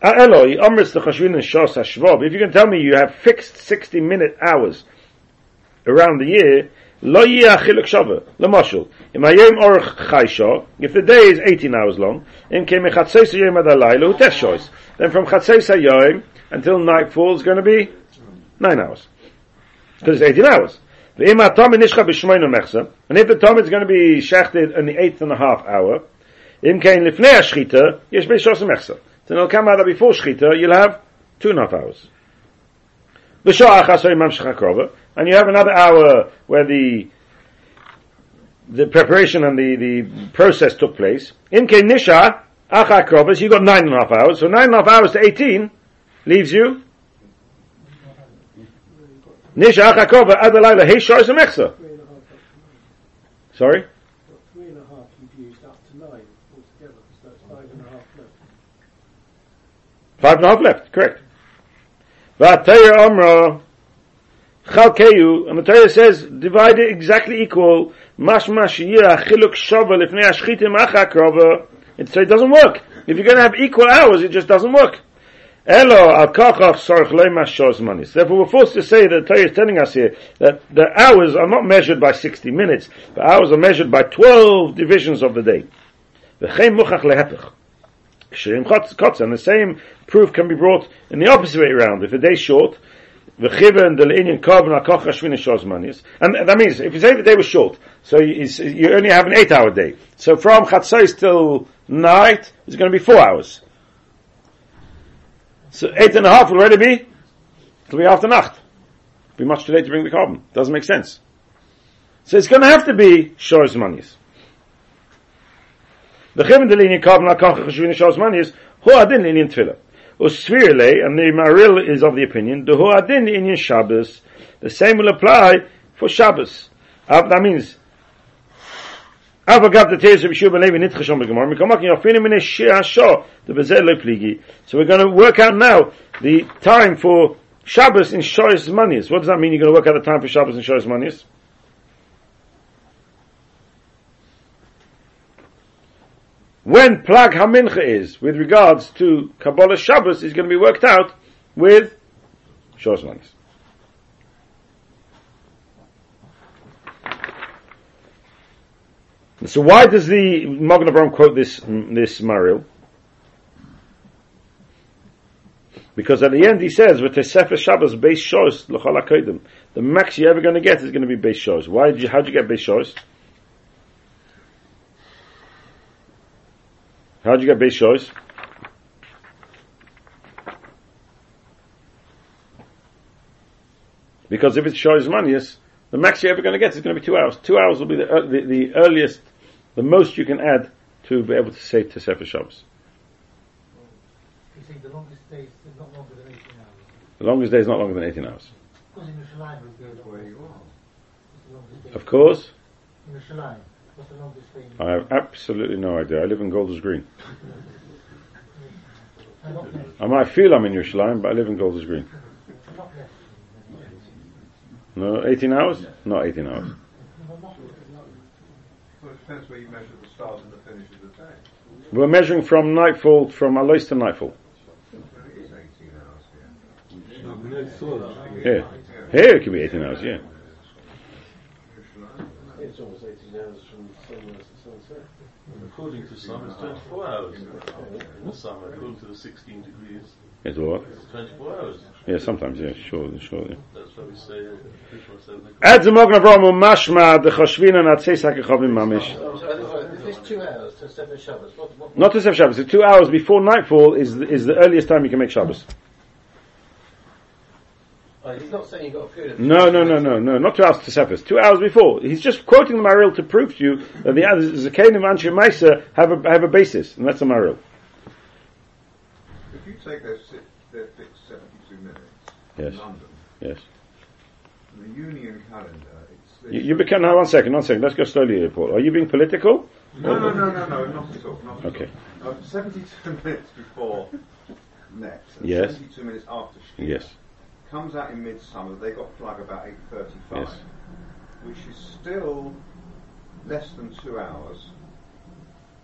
Eloi, Amers to Chashvina shows Hashvob. If you can tell me you have fixed 60 minute hours, around the year, lo chiluk shava, lemashul. Im hayom orach chaysha, if the day is 18 hours long, im ke mechatzeis hayom ad halayla, tesh shoys. Then from chatzeis hayom until nightfall is going to be 9 hours. Because it's 18 hours. And if the tom is going to be shechted in the eighth and a half hour, im kein lifnei shchita, yesh beishos mechsa. Then it'll come out that before shchita, you'll have two and a half hours. V'shah achas hayom mamshach and you have another hour where the the preparation and the, the process took place. In Nisha, Achakrovas, you got nine and a half hours. So nine and a half hours to 18 leaves you. Nisha Achakrova Adalayla Heishar Zemechsa. Sorry? Three and a half you've used up to nine altogether, so it's five and a half left. Five and a half left, correct. Vatayr Amra Chalkeyu, and the Torah says, divide it exactly equal. Mashma shiyah chiluk shava lifnei ashchitim achakrova. It so it doesn't work. If you're going to have equal hours, it just doesn't work. Elo al kachach sarch manis. Therefore, we're forced to say that the Torah is telling us here that the hours are not measured by 60 minutes. The hours are measured by 12 divisions of the day. V'chein muchach lehepech. And the same proof can be brought in the opposite way around. If a day is short, V'chiven del inyan korban akoch hashvina shozmanis. And that means, if you say the day was short, so you, only have an eight hour day. So from chatzos till night, it's going to be four hours. So eight and a half will already be, it'll be after nacht. It'll be much too late to bring the korban. Doesn't make sense. So it's going to have to be shor's manis. The del inyan korban akoch hashvina shozmanis, hu adin inyan tefillah. Usvirle, and the Maril is of the opinion, the Huadin in Shabbos, the same will apply for Shabbos. That means, Avagav the Teres of Yeshua Levi Nitchashon Begemar, Mikomakin Yofinim in Shia Shah, the Bezel Pligi. So we're going to work out now the time for Shabbos in Shoy's Manis. What does that mean? You're going to work out the time for Shabbos in Shoy's Manis? When Plag Hamincha is with regards to Kabbalah Shabbos is going to be worked out with Shosmanis. So why does the Magen Avraham quote this this Mariel? Because at the end he says, "With Sefer Shabbos base shos l'chol The max you're ever going to get is going to be base shos. Why did you? How did you get base shos? How'd you get base shows? Because if it's shows manias, the max you're ever going to get is going to be two hours. Two hours will be the, uh, the, the, earliest, the most you can add to be able to say to Sefer Shabbos. You think the longest day is not longer than 18 hours? The longest day is not longer than 18 hours. Because in Yerushalayim we where you are. Of course. In Yerushalayim. I have absolutely no idea. I live in Golders Green. I might feel I'm in Yerushalayim, but I live in Golders Green. No, 18 hours? Not 18 hours. Well, it depends where you measure the start and the finish of the day. We're measuring from nightfall, from Alois to nightfall. It is 18 hours here. Here. Here it could be 18 hours, yeah. It's almost 18 hours from sunrise to sunset. According to some, it's 24 hours in the summer. According to the 16 degrees, It's what? it's 24 hours. Yeah, sometimes, yeah, sure, sure. Yeah. That's why we say, uh, Krishna said, Ad the Mogen Avraham mashma the choshvina natzeis hakechavim mamish. Oh, so if it's two hours to Sefer Shabbos, what, what, Not to Sefer Shabbos. The two hours before nightfall is the, is the earliest time you can make Shabbos. He's not saying you've got a period of No, no, no, no, no, not two hours to Sefer. Two hours before. He's just quoting the Maril to prove to you that the Zakain and Anshe Maisa have a have a basis, and that's the Maril. If you take their, si- their fixed 72 minutes Yes. in London, Yes. the union calendar, it's... You, you become now. One second, one second. Let's go slowly here, Paul. Are you being political? No, no, no, no, no, not at all. Not at Okay. all. Uh, 72 [laughs] minutes before next. and Yes. 72 minutes after Shkia. Yes. Comes out in midsummer, they got plug about 8.35, Yes. which is still less than two hours.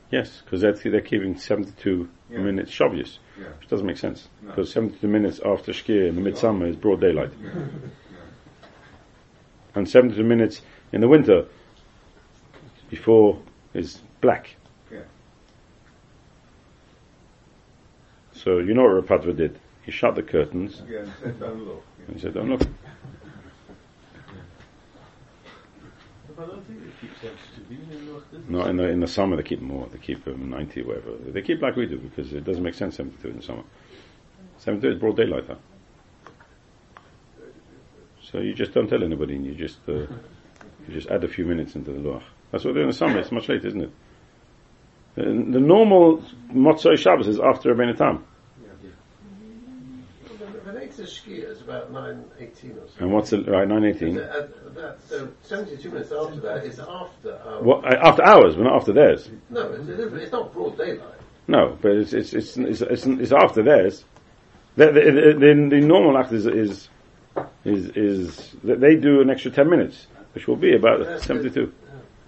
Yes, because they're, they're keeping 72 Yeah. minutes Shabbos, Yeah. which doesn't make sense. No. Because 72 minutes after Shkia in the midsummer is broad daylight. And 72 minutes in the winter before is black. Yeah. So you know what Rapatva did? He shut the curtains Yeah, and said, don't look. and he said, don't look. But I don't think they keep 72 even in No, in the, in the summer they keep more. They keep um, 90 or whatever. They keep like we do because it doesn't make sense 72 in the summer. 72 is broad daylight, huh? So you just don't tell anybody and you just, uh, you just add a few minutes into the loach. That's what they do in the summer. It's much later, isn't it? The, the normal Motzoi Shabbos is after Rebbeinu Tam. Latest skier is about 9.18 or something. And what's the, right, 918? Uh, uh, so 72 minutes after that is after our... What, uh, after hours, but not after theirs. No, it's, it's not broad daylight. No, but it's, it's, it's, it's, it's, it's after theirs. The, the, the, the, the normal act is, is, is, is, that they do an extra 10 minutes, which will be about That's 72.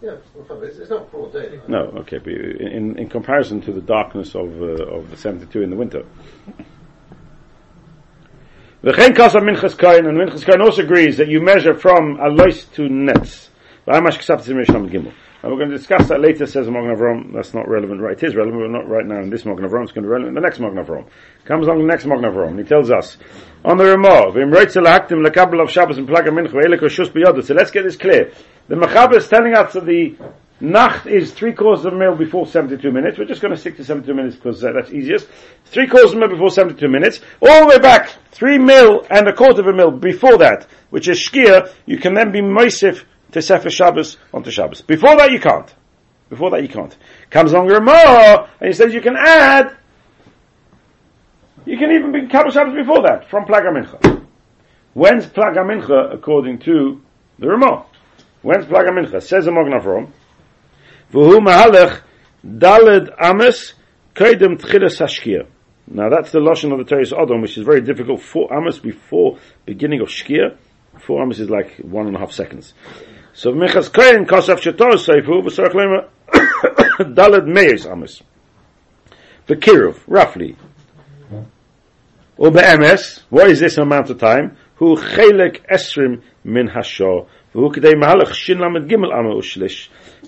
Yeah, it's, it's not broad daylight. No, okay, but in, in comparison to the darkness of, uh, of the 72 in the winter. V'chein kasa minchas kain, and minchas kain also agrees that you measure from alois to nets. We're going to discuss that later, says Mogen Avram. That's not relevant, right? It is relevant, but not right now in this Mogen Avram. It's going to be relevant in the next Mogen Avram. Comes along the next Mogen Avram, he tells us, on the Ramah. V'im roitze lahaktim lekabel of Shabbos and Plaga Mincha ve'elek shus. So let's get this clear. The Mechaber is telling us that the Nacht is three quarters of a mil before 72 minutes. We're just going to stick to 72 minutes because uh, that's easiest. Three quarters of a mil before 72 minutes. All the way back, three mil and a quarter of a mil before that, which is Shkia, you can then be Moisif to Sefer Shabbos onto Shabbos. Before that you can't. Before that you can't. Comes along Ramah, and he says you can add, you can even be Kabbalah Shabbos before that, from Plaga Mincha. When's Plaga Mincha according to the Ramah? When's Plaga Mincha? Says the Mognavrom, V'hu mahalech daled ames kaidem tchilas hashkia. Now that's the lashon of the Teres Adon, which is very difficult. Four amas before beginning of shkia. Four amas is like one and a half seconds. So mechas kain kosaf shetor seifu v'sorach lema [coughs] daled meis amas. V'kiruv, roughly. Or be'emes, what is this amount of time? Hu chelek esrim min hashor.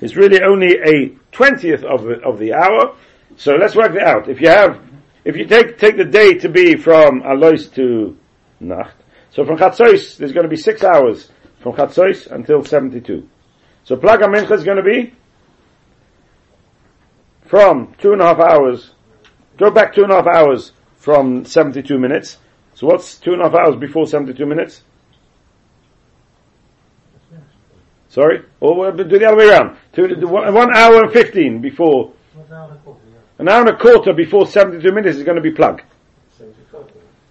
Is really only a twentieth of the, of the hour. So let's work it out. If you have, if you take take the day to be from Alois to Nacht, so from Chatzos there's going to be six hours from Chatzos until seventy-two. So Plaga Mincha is going to be from two and a half hours. Go back two and a half hours from seventy-two minutes. So what's two and a half hours before seventy-two minutes? Sorry? Oh, or do the other way around. Two, one hour and 15 before. An hour and a quarter before 72 minutes is going to be plug.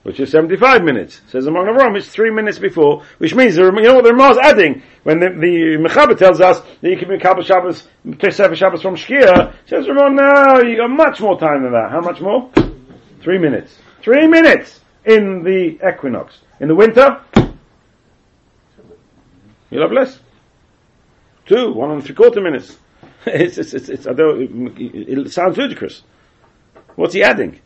Which is 75 minutes. Says among the Rom, it's three minutes before, which means, you know what the Ramah's adding? When the, the Mechaber tells us that you can be a Kabbalah Shabbos, Sefer Shabbos from Shkia, says Ramah, no, you got much more time than that. How much more? Three minutes. Three minutes in the equinox. In the winter, you'll have less. Two, one and three quarter minutes. [laughs] it's, it's, it's, it's, it sounds ludicrous. What's he adding?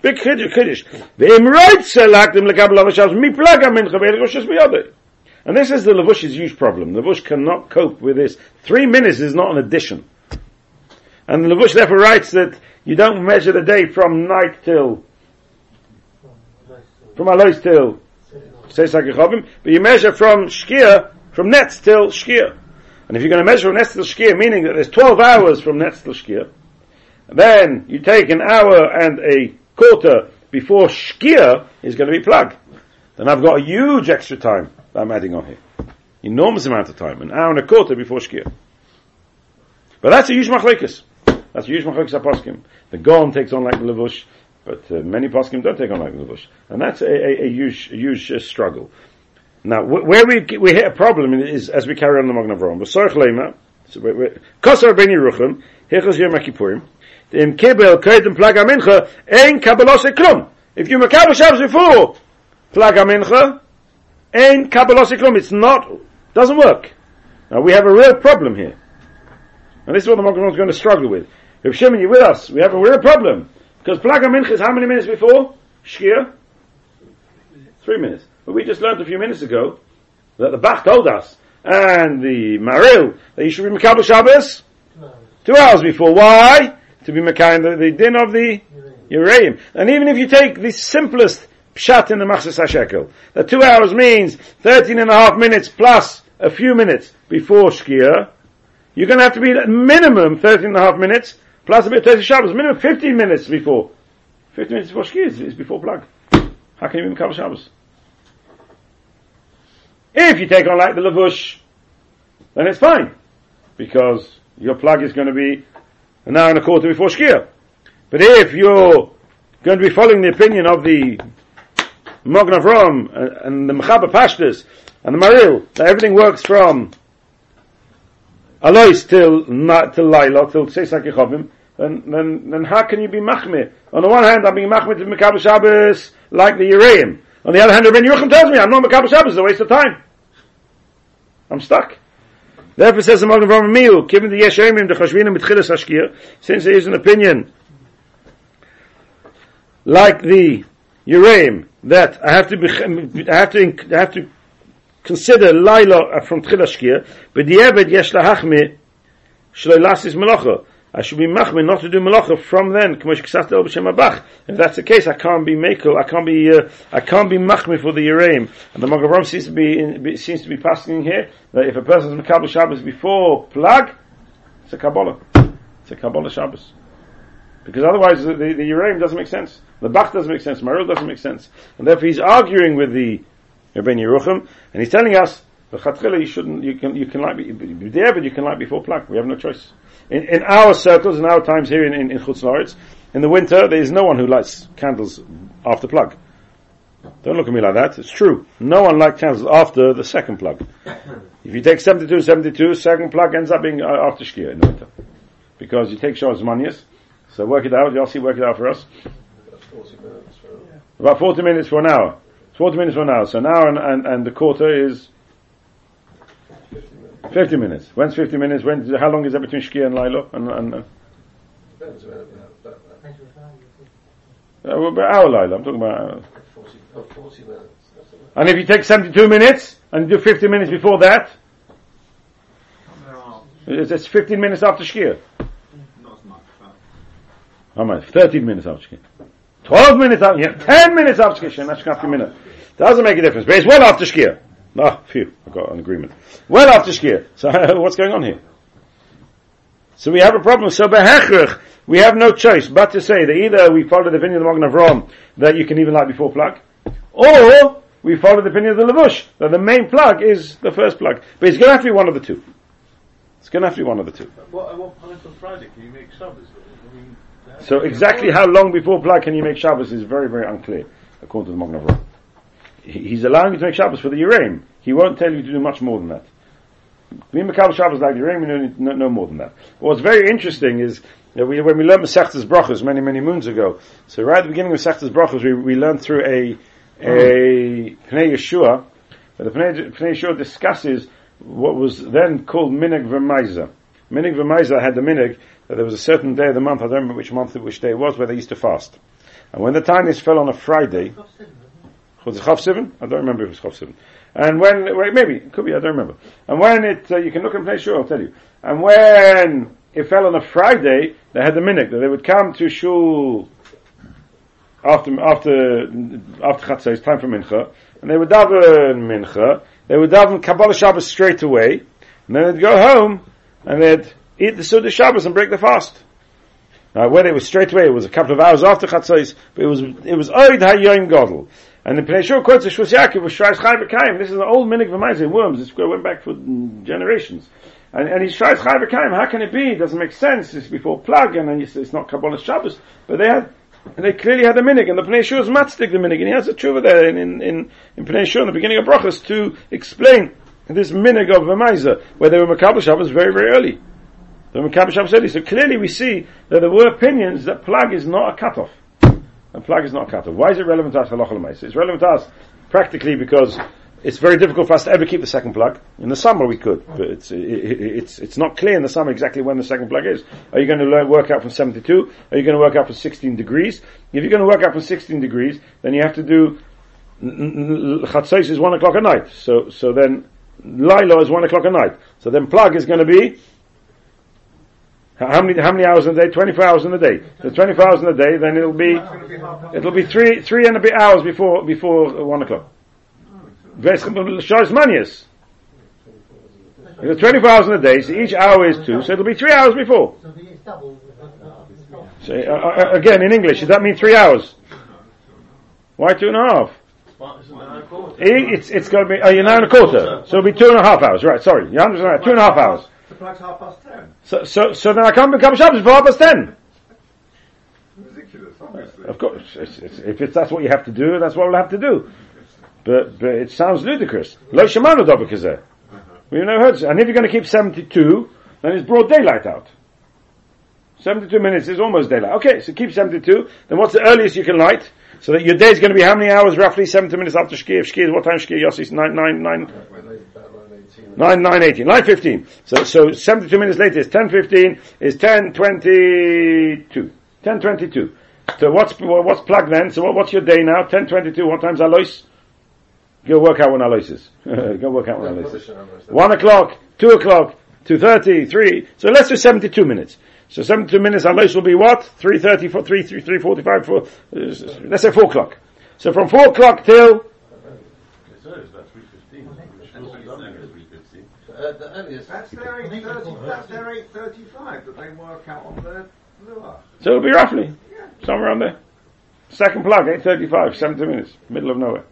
Big chiddush, chiddush. Ve'im roitze lakdim lekabel avashavs mi plaga mincha ve'elikoshas miyodeh. And this is the Levush's huge problem. Levush cannot cope with this. Three minutes is not an addition. And the Levush therefore writes that you don't measure the day from night till, from Alois till, but you measure from Shkia, from Netz till Shkia. And if you're going to measure from Netz till Shkia, meaning that there's 12 hours from Netz till Shkia, then you take an hour and a quarter before Shkia is going to be plugged. Then I've got a huge extra time that I'm adding on here. Enormous amount of time, an hour and a quarter before Shkia. But that's a huge machlekes. That's a huge machlekes aposkim. The Gon takes on like Levush, but uh, many poskim don't take on like Levush. And that's a, a, a huge, a huge uh, struggle. Now, where we we hit a problem is as we carry on the Magen Avraham. V'sorch leima, kosar ben Yeruchim, hichos yom Kippurim, im kibel kaidim plaga mincha, ein kabbalos klum. If you makabel Shabbos before plaga mincha, ein kabbalos klum. It's not, doesn't work. Now we have a real problem here. And this is what the Magen is going to struggle with. If Shimon, you're with us, we have a real problem. Because plaga mincha is how many minutes before? Shkia? Three minutes. But we just learned a few minutes ago that the Bach told us, and the Maril, that you should be Makabal Shabbos two hours before. Why? To be Makayim the, the din of the Uraim. And even if you take the simplest pshat in the Machzis HaShekel, that two hours means 13 and a half minutes plus a few minutes before Shkia, you're going to have to be at minimum 13 and a half minutes plus a bit of Shabbos, minimum 15 minutes before. 15 minutes before Shkia is, is before plug. How can you be Makabal Shabbos? If you take on like the Lavush, then it's fine. Because your plug is going to be an hour and a quarter before Shkia. But if you're going to be following the opinion of the Magen Avraham and, the Mechaber Pashtas and the Maril, that everything works from Alois till, till Laila, till Tzesak Yechovim, then, then, then how can you be Machmir? On the one hand, I'm being Machmir to Mekaber Shabbos like the Yereim. On the other hand, Rabbi Yerucham tells me I'm not Mekaber Shabbos, it's a waste of time. I'm stuck. Therefore says the Magen Avraham Miu, given the Yeshayim, the Chashvinim, Mitchilas Hashkir, since there is an opinion like the Yereim, that I have to be, I have to, I have to consider Laila from Tchilas Shkir, but the Eved Yesh Lahachmi, Shloi Lasis Melocha. I should be machmir not to do malacha from then. If that's the case, I can't be makel. I can't be. Uh, I can't be machmir for the Yereim. And the Magavam seems to be, in, seems to be passing here that if a person is Shabbos before plug, it's a kabbalah. It's a kabbalah Shabbos. Because otherwise, the, the, the doesn't make sense. The Bach doesn't make sense. Maril doesn't make sense. And therefore, he's arguing with the Rabbein Yeruchim, and he's telling us the Chatchila, you shouldn't, you can, you can light, there, but you can light before plug. We have no choice. In, in our circles, in our times here in, in, in Chutz in the winter, there is no one who lights candles after plug. Don't look at me like that. It's true. No one lights candles after the second plug. If you take 72, 72, second plug ends up being uh, after Shkia in the winter. Because you take Shah's Manias. So work it out. Yossi, work it out for us. About 40 minutes for an hour. 40 minutes for an hour. So an hour and, and, and the quarter is 50 minutes. When's 50 minutes? When, how long is that between Shkia and Lilo? And, and, uh, uh, our Lilo, I'm talking about. Uh, 40, minutes. And if you take 72 minutes and do 50 minutes before that, it's, it's 15 minutes after Shkia. Not much. How much? 13 minutes after Shkia. 12 minutes after, yeah, 10 minutes after Shkia. That's half a minute. Doesn't make a difference. But it's well after Shkia. [laughs] Ah, phew, I got an agreement. Well after Shkia. So [laughs] what's going on here? So we have a problem. So behechrich, we have no choice but to say that either we follow the opinion of the Magen Avram that you can even light before plug, or we follow the opinion of the Lavush that the main plug is the first plug. But it's going to have to be one of the two. It's going to have to be one of the two. What, what point on Friday can you make Shabbos? I mean, so exactly how long before plug can you make Shabbos is very, very unclear, according to the Magen Avram he's allowing you to make Shabbos for the Yereim. He won't tell you to do much more than that. Being Makabal Shabbos like the Yereim, no, no more than that. What's very interesting is that we, when we learned Masechtas Brachos many, many moons ago, so right at the beginning of Masechtas Brachos, we, we learned through a, a Pnei Yeshua, the Pnei, Pnei Yeshua discusses what was then called Minig V'Maiza. Minig V'Maiza had the Minig that there was a certain day of the month, I don't remember which month, which day it was, where they used to fast. And when the time is fell on a Friday, was it Chav Sivan? I don't remember if it was Chav Seven. And when, maybe, it could be, I don't remember. And when it, uh, you can look and play, sure, I'll tell you. And when it fell on a Friday, they had the minute that they would come to Shul after, after, after Chatzah, it's time for Mincha, and they would daven Mincha, they would daven Kabbalah Shabbos straight away, and then they'd go home, and they'd eat the Suda Shabbos and break the fast. Now, whether it was straight away, it was a couple of hours after Chatzos, but it was, it was Oid HaYoim Godel. And the Pnei quotes the Shvus Yaakov with Shrais Chai B'Kayim. This is an old minig v'maizeh, worms. This went back for generations. And, and he Shrais Chai B'Kayim. How can it be? It doesn't make sense. It's before plug, and it's not Kabbalah Shabbos. But they had, they clearly had a minig, and the Pnei Shur is matzdik the minig, and he has a tshuva there in, in, in, in Pnei Shur, in the beginning of Brachas, to explain this minig of v'maizeh, where they were Makabal Shabbos very, very early. They were Makabal Shabbos early. So clearly we see that there were opinions that plug is not a cutoff and plug is not off. Why is it relevant to us halacha It's relevant to us practically because it's very difficult for us to ever keep the second plug. In the summer we could, but it's, it, it's, it's not clear in the summer exactly when the second plug is. Are you going to learn, work out from 72? Are you going to work out from 16 degrees? If you're going to work out from 16 degrees, then you have to do, Chatzos is 1 o'clock at night. So, so then, Lilo is 1 o'clock at night. So then plug is going to be how many how many hours in a day? Twenty four hours in a day. So twenty four hours in a day, then it'll be it'll be three three and a bit hours before before one o'clock. Shars manias. Twenty four hours in a day, so each hour is two, so it'll be three hours before. So, uh, uh, again, in English, does that mean three hours? Why two and a half? It's it's going to be. Oh, you're nine and a quarter, so it'll be two and a half hours. Right? Sorry, you understand? Two and a half hours like half past ten. So, so, so then I can't become Shabbos before half past ten. Ridiculous, obviously. Of course, it's, it's, if it's, that's what you have to do, that's what we'll have to do. But, but it sounds ludicrous. Lo shemanu dobakazeh. Uh-huh. We've never heard. And if you're going to keep 72, then it's broad daylight out. 72 minutes is almost daylight. Okay, so keep 72. Then what's the earliest you can light? So that your day is going to be how many hours roughly? 70 minutes after Shkia. If Shkia is what time Shkia? Yossi? 9, 9, 9. 9, 9, 18. 9, 15. So, so 72 minutes later is 10, 15, is 10, 22. 10, 22. So what's, what's plug then? So what, what's your day now? 10, 22. What time's Alois? Go work out when Alois is. [laughs] Go work out when Alois is. 1 o'clock, 2 o'clock, 2.30, 3. So let's do 72 minutes. So 72 minutes Alois will be what? 3.30, 4, 3, 3, 3.45, 4, uh, let's say 4 o'clock. So from 4 o'clock till, It's always about 3.15. We're supposed to be done at 3.15. Uh, the earliest. That's their eight thirty. That's their eight thirty-five that they work out on their lure. so it'll be roughly, somewhere around there. Second plug, 8.35, 70 minutes, middle of nowhere.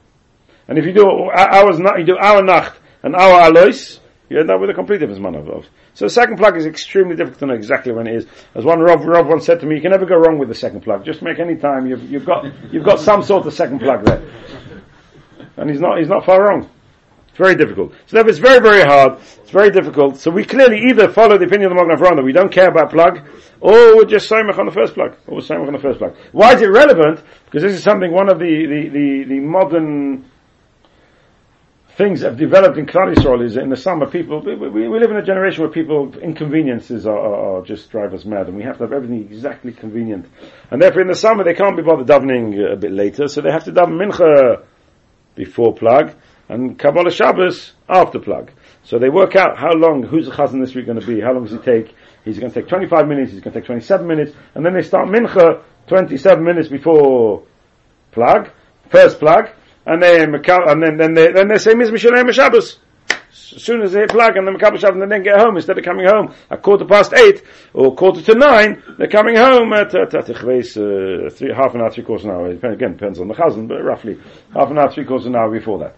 And if you do hours, you do hour nacht and hour alois, you end up with a complete different amount of those. So the second plug is extremely difficult to know exactly when it is. As one Rob, Rob once said to me, you can never go wrong with the second plug. Just make any time, you've, you've got, you've got some sort of second plug there. [laughs] And he's not, he's not far wrong. It's very difficult. So therefore it's very, very hard. It's very difficult. So we clearly either follow the opinion of the Magen Avraham that we don't care about plug, or we're just Saimach on the first plug. Or we're Saimach on the first plug. Why is it relevant? Because this is something one of the, the, the, the modern things that have developed in Klal is in the summer people, we, we, we live in a generation where people, inconveniences are, are, are, just drive us mad and we have to have everything exactly convenient. And therefore in the summer they can't be bothered davening a bit later, so they have to daven mincha before plug and Kabbalah Shabbos after plug. So they work out how long, who's the chazan this week going to be, how long does he take? He's going to take 25 minutes, he's going to take 27 minutes, and then they start mincha 27 minutes before plug, first plug, and then and then then they then they say Mizmi Shalem Shabbos. As soon as they hit plug and then Makabel Shabbos and then get home instead of coming home at quarter past eight or quarter to nine, they're coming home at at, at, at uh, three, half an hour, three quarters an hour. Again, depends on the chazan, but roughly half an hour, three quarters an hour before that.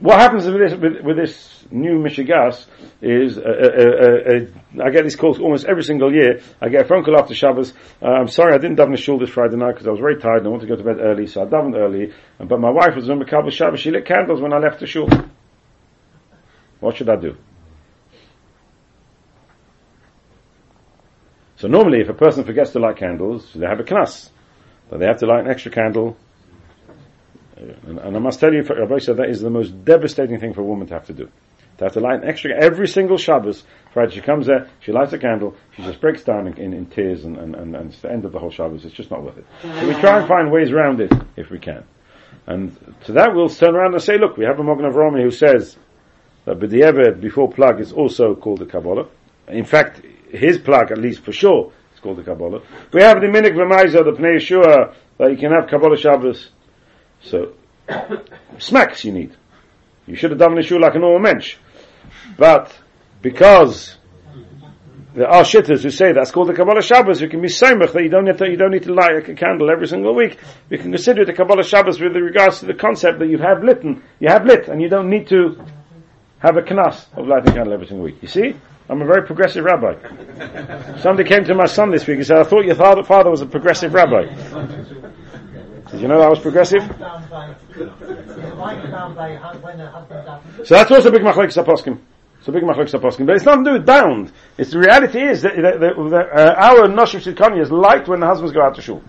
What happens with this, with, with this new Mishigas is, uh, uh, uh, I get these calls almost every single year. I get a phone call after Shabbos. Uh, I'm sorry, I didn't daven shul this Friday night because I was very tired and I wanted to go to bed early, so I davened early. But my wife was on Makabel Shabbos. She lit candles when I left the shul. What should I do? So normally, if a person forgets to light candles, they have a knas. But they have to light an extra candle and, and, I must tell you, Rabbi said that is the most devastating thing for a woman to have to do. To have to light an extra, every single Shabbos, Friday she comes there, she lights a candle, she just breaks down in, in, in tears and, and, and, and, it's the end of the whole Shabbos. It's just not worth it. So we try and find ways around it if we can. And to that we'll turn around and say, look, we have a Magen Avraham who says that B'di'eved before plug is also called the Kabbalah. In fact, his plug, at least for sure, is called the Kabbalah. We have the Minik V'maiza, the Pnei Yeshua, that you can have Kabbalah Shabbos so, smacks you need. You should have done the shul like a normal mensch. But, because there are shitters who say that's called the Kabbalah Shabbos, you can be samech that you don't need to, you don't need to light a candle every single week. We can consider the Kabbalah Shabbos with regards to the concept that you have lit, and, you have lit, and you don't need to have a knas of lighting a candle every single week. You see? I'm a very progressive rabbi. Somebody came to my son this week and said, I thought your father was a progressive rabbi. Did you know that was progressive? so that's also big machlekes aposkim. So big machlekes aposkim, but it's nothing to do with bound. It's the reality is that, that, that, that uh, our noshim shikani is light when the husbands go out to shul.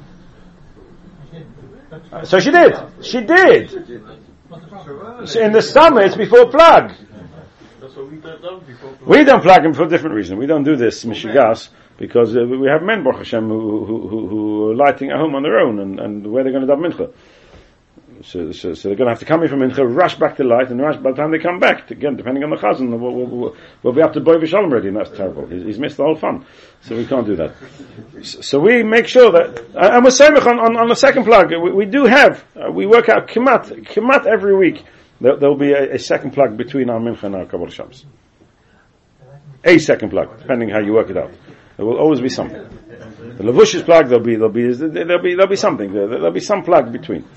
Uh, so she did. She did. So in the summer, it's before plug. We don't plug him for a different reason. We don't do this mishigas because uh, we have men, Baruch Hashem, who, who, who, are lighting at home on their own, and, and where they're going to daven mincha. So, so, so, they're going to have to come in from mincha, rush back to light, and rush by the time they come back, again, depending on the chazan, we'll, we'll, we'll, be up to boy v'shalom already, and that's terrible. He's, he's, missed the whole fun. So we can't do that. So, we make sure that, and we're saying on, on, on the second plug, we, we do have, uh, we work out kimat, kimat every week. There, will be a, a, second plug between our mincha and our Kabbalah Shabbos. A second plug, depending how you work it out. There will always be something. The Levush's plug, there'll be, there'll be, there'll be, there'll be something. There, there'll be some plug between.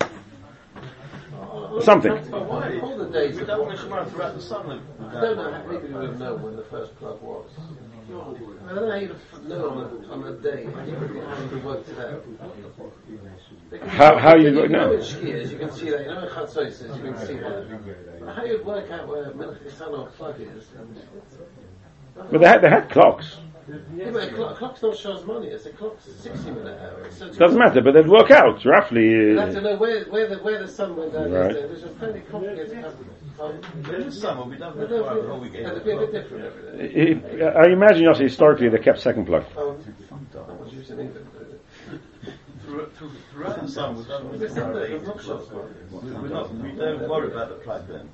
Something. Why all the days of throughout the summer. I don't know how people would know when the first plug was. I don't know how you know on a, on a day. How you worked it out. How, how you, you know? in you can see that. You know in Chatzos, you can see that. How you work out where Melech or plug is? But they had, they had clocks. Yeah, but a, clock, a clock's not shows money. It's a clock's a 60 minute hour. So Doesn't matter, but they'd work out roughly. Uh, you have to know where, where, the, where the sun went down. Right. There's a fairly complicated um, This summer we don't have It'll the whole weekend. be a bit different every day. it, I imagine also historically they kept second plug. Um, that was used in England. Through, throughout the summer, we don't 8 worry about the plug then.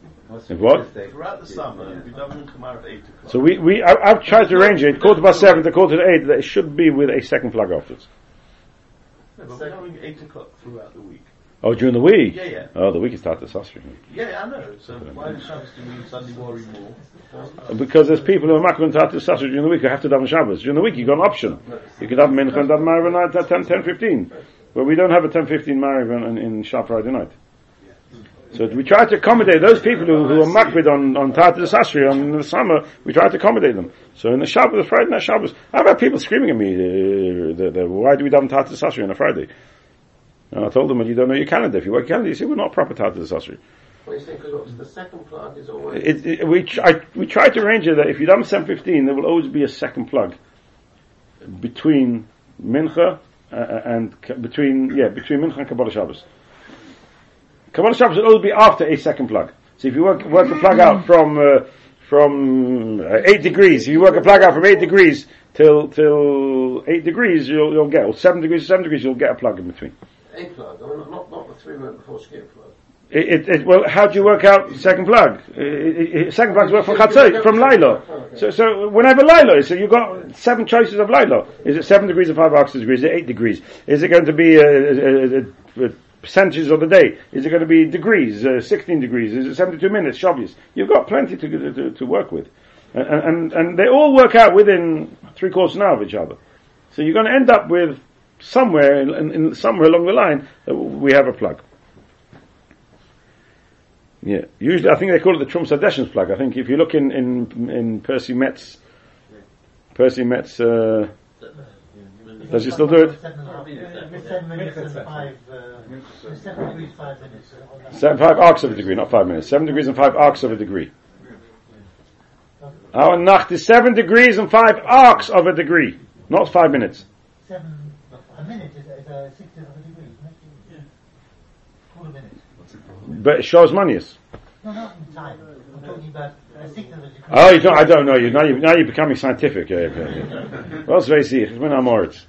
What? Throughout the summer, we don't come out at 8 o'clock. So we, we I, I've tried to arrange it, quarter past seven to quarter to eight, that it should be with a second plug afterwards. No, but we're having 8 o'clock throughout the week. Oh, during the week? Yeah, yeah. Oh, the week is started Sasri. Yeah, I know. So why does Shabbos do we suddenly worry more? Because there's people who are makron tatu Sasri during the week who have to daven Shabbos. During the week, you've got an option. You can have mincha and daven Mariv at 10, 10, 15. But we don't have a 10, 15 Mariv in, in Shab Friday night. So we try to accommodate those people who, who are makbid on, on Tatu Sasri on the summer, we try to accommodate them. So in the Shabbos, the Friday night Shabbos, I've had people screaming at me, uh, the, the, why do we daven Tatu Sasri on a Friday? And I told them, well, you don't know your calendar. If you work your calendar, you say, we're not proper Sasri. What do you think? Because the second plug is always. It, it, we, try, we try to arrange it that if you done 715, there will always be a second plug between Mincha uh, and between yeah between Mincha and Kabbalah Shabbos. Kabbalah Shabbos will always be after a second plug. So if you work work the plug out from uh, from uh, eight degrees, if you work a plug out from eight degrees till till eight degrees, you'll you'll get or seven degrees seven degrees, you'll get a plug in between. A plug, I mean, not, not the three minute before skip plug. It, it, it, well, how do you work out second plug? It, second plugs work from Chatzot, from Lilo. So, so whenever Lilo is, so you've got seven choices of Lilo. Is it seven degrees and five oxygen degrees? Is it eight degrees? Is it going to be uh, uh, uh, uh, percentages of the day? Is it going to be degrees, uh, 16 degrees? Is it 72 minutes, Shabbos? You've got plenty to, to, to work with. And, and, and they all work out within three quarters of an hour of each other. So you're going to end up with somewhere, in, in, somewhere along the line, that we have a plug. Yeah, usually I think they call it the Trump Sadeshins plug. I think if you look in in, in Percy Metz, Percy Metz, uh, does he still do it? Uh, uh. Seven, five arcs of a degree, not five minutes. Seven degrees and five arcs of a degree. Our Nacht is seven degrees and five arcs of a degree, not five minutes. Seven, a minute is, is a sixtieth of a degree, isn't it? Yeah. Quarter minute. But it shows manias. No, not in time. I'm talking about a sixtieth of a degree. Oh, you don't, I don't know you. Now, you, now you're becoming scientific. Yeah, okay. Well, it's very easy. It's when I'm words.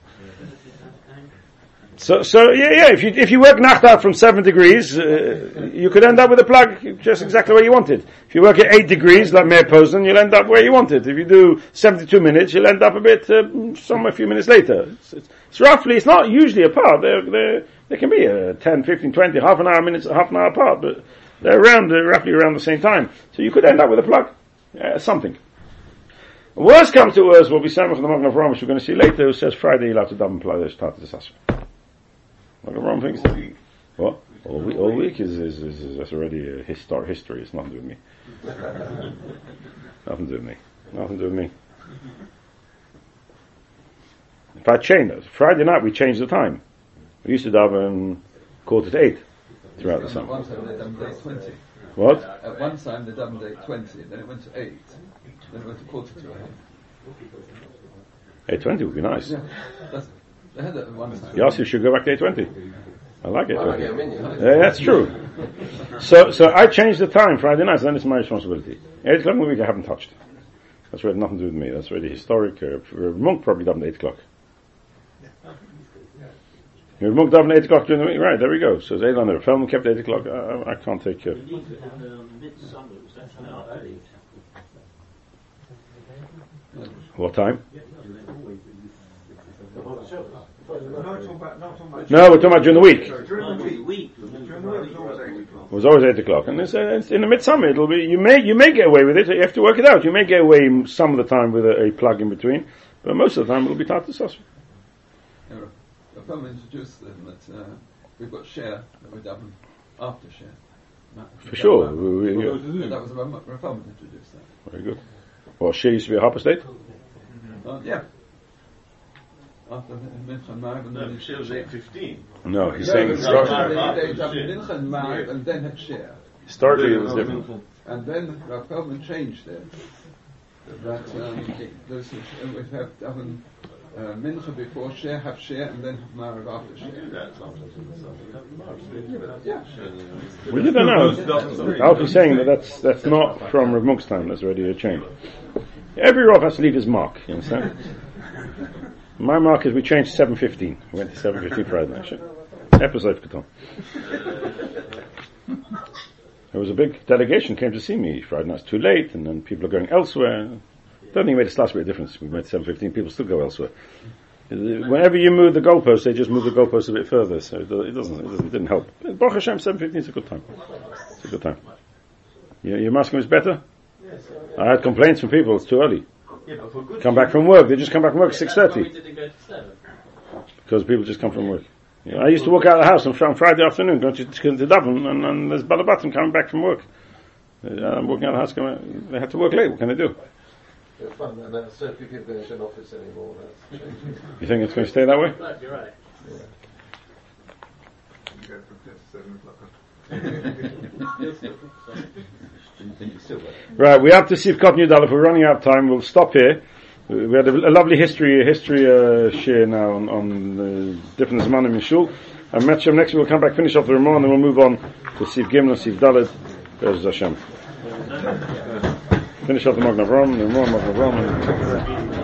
So, so yeah, yeah. If you if you work Nacht out from seven degrees, uh, you could end up with a plug just exactly where you wanted. If you work at eight degrees, like Meir Posen, you'll end up where you wanted. If you do seventy-two minutes, you'll end up a bit uh, a few minutes later. It's, it's, it's roughly. It's not usually apart. They're, they can be uh, 10, 15, 20, half an hour minutes, half an hour apart, but they're around roughly around the same time. So you could end up with a plug, uh, something. Worst comes to worst, will be Samach the Magen of which we're going to see later, who says Friday you'll have to double plug those start of the Of Rome thinks what? All week, all week is, is, is, is that's already a histor- history. It's [laughs] nothing to do with me. nothing to do with me. Nothing to do with me. If I change it, Friday night we changed the time. We used to daven quarter to eight throughout the summer. one time they done day 20. What? At one time they done day 20, then it went to 8, then it went to quarter to 8. Eight twenty would be nice. Yeah, that's, they had that at one. Yossi should go back to eight twenty. I like it. I like it, I mean, yeah. That's true. So, so I changed the time Friday night, so then it's my responsibility. Eight o'clock in the week I haven't touched. That's really nothing to do with me. That's really historic. Uh, Monk probably done at eight o'clock. Yeah, Monk done at eight o'clock during the week. Right, there we go. So eight on there. Film kept eight o'clock. I, I can't take. Uh, what time? No, it's all about, not talking about. No, we're talking about during the week. During the week. During the week, it was always eight o'clock. It was always eight o'clock, and it's, uh, it's in the midsummer. It'll be you may you may get away with it. You have to work it out. You may get away some of the time with a, a plug in between, but most of the time it'll be Tata Sasra. Yeah, Rapam introduced them that uh, we've got share that we're done after share. For sure. We- we- Yeah, that was Rapam Rapam introduced that. Very good. Well, she used to be a Harper State. Uh, yeah. After Mincha and Maariv and No, then she 8.15. No, he's Yeah, saying but historically, they, they Mincha and then had historically it was different. And then Rav Feldman changed it. That um, those we have done uh, mincha before share, have share, and then have Marav after share. Yeah. We did that now. Alfie's saying that that's that's not from Rav Monk's time. That's already a change. Every Rav has to leave his mark. You understand? My mark is we changed 7.15. We went to 7.15 Friday night. episode getan. There was a big delegation came to see me Friday night. It's too late, and then people are going elsewhere. Don't think it made a slight bit of difference. We made 7.15, people still go elsewhere. Whenever you move the goalpost, they just move the goalpost a bit further, so it doesn't, it doesn't, didn't help. Baruch Hashem, 7.15 is a good time. It's a good time. Your, your masking is better? I had complaints from people, it's too early. Yeah, but for good Come back from work, they just come back from work at Yeah, that's why we 6.30. didn't go to seven. Because people just come from work. Yeah, I used to walk out of the house on, Fri- on Friday afternoon, going to, to, to Dublin, and, and there's Balabatim coming back from work. Uh, I'm walking out of the house, going, they had to work late, what can they do? It's fun, and now so few people go to an office anymore. That's. You think it's going to stay that way? [laughs] Right, you're right. [laughs] You go from seven o'clock. [laughs] Right, we have to see if Cotton Yudal. If we're running out of time, we'll stop here. We had a, a lovely history, history uh, share now on, on the different Zmanim in Shul. And Metchem next we'll come back, finish off the Ramon, and then we'll move on to Siv Gimel, Siv Dalet. There's Hashem. Finish off the Magna Avram, the Ramon, Magna and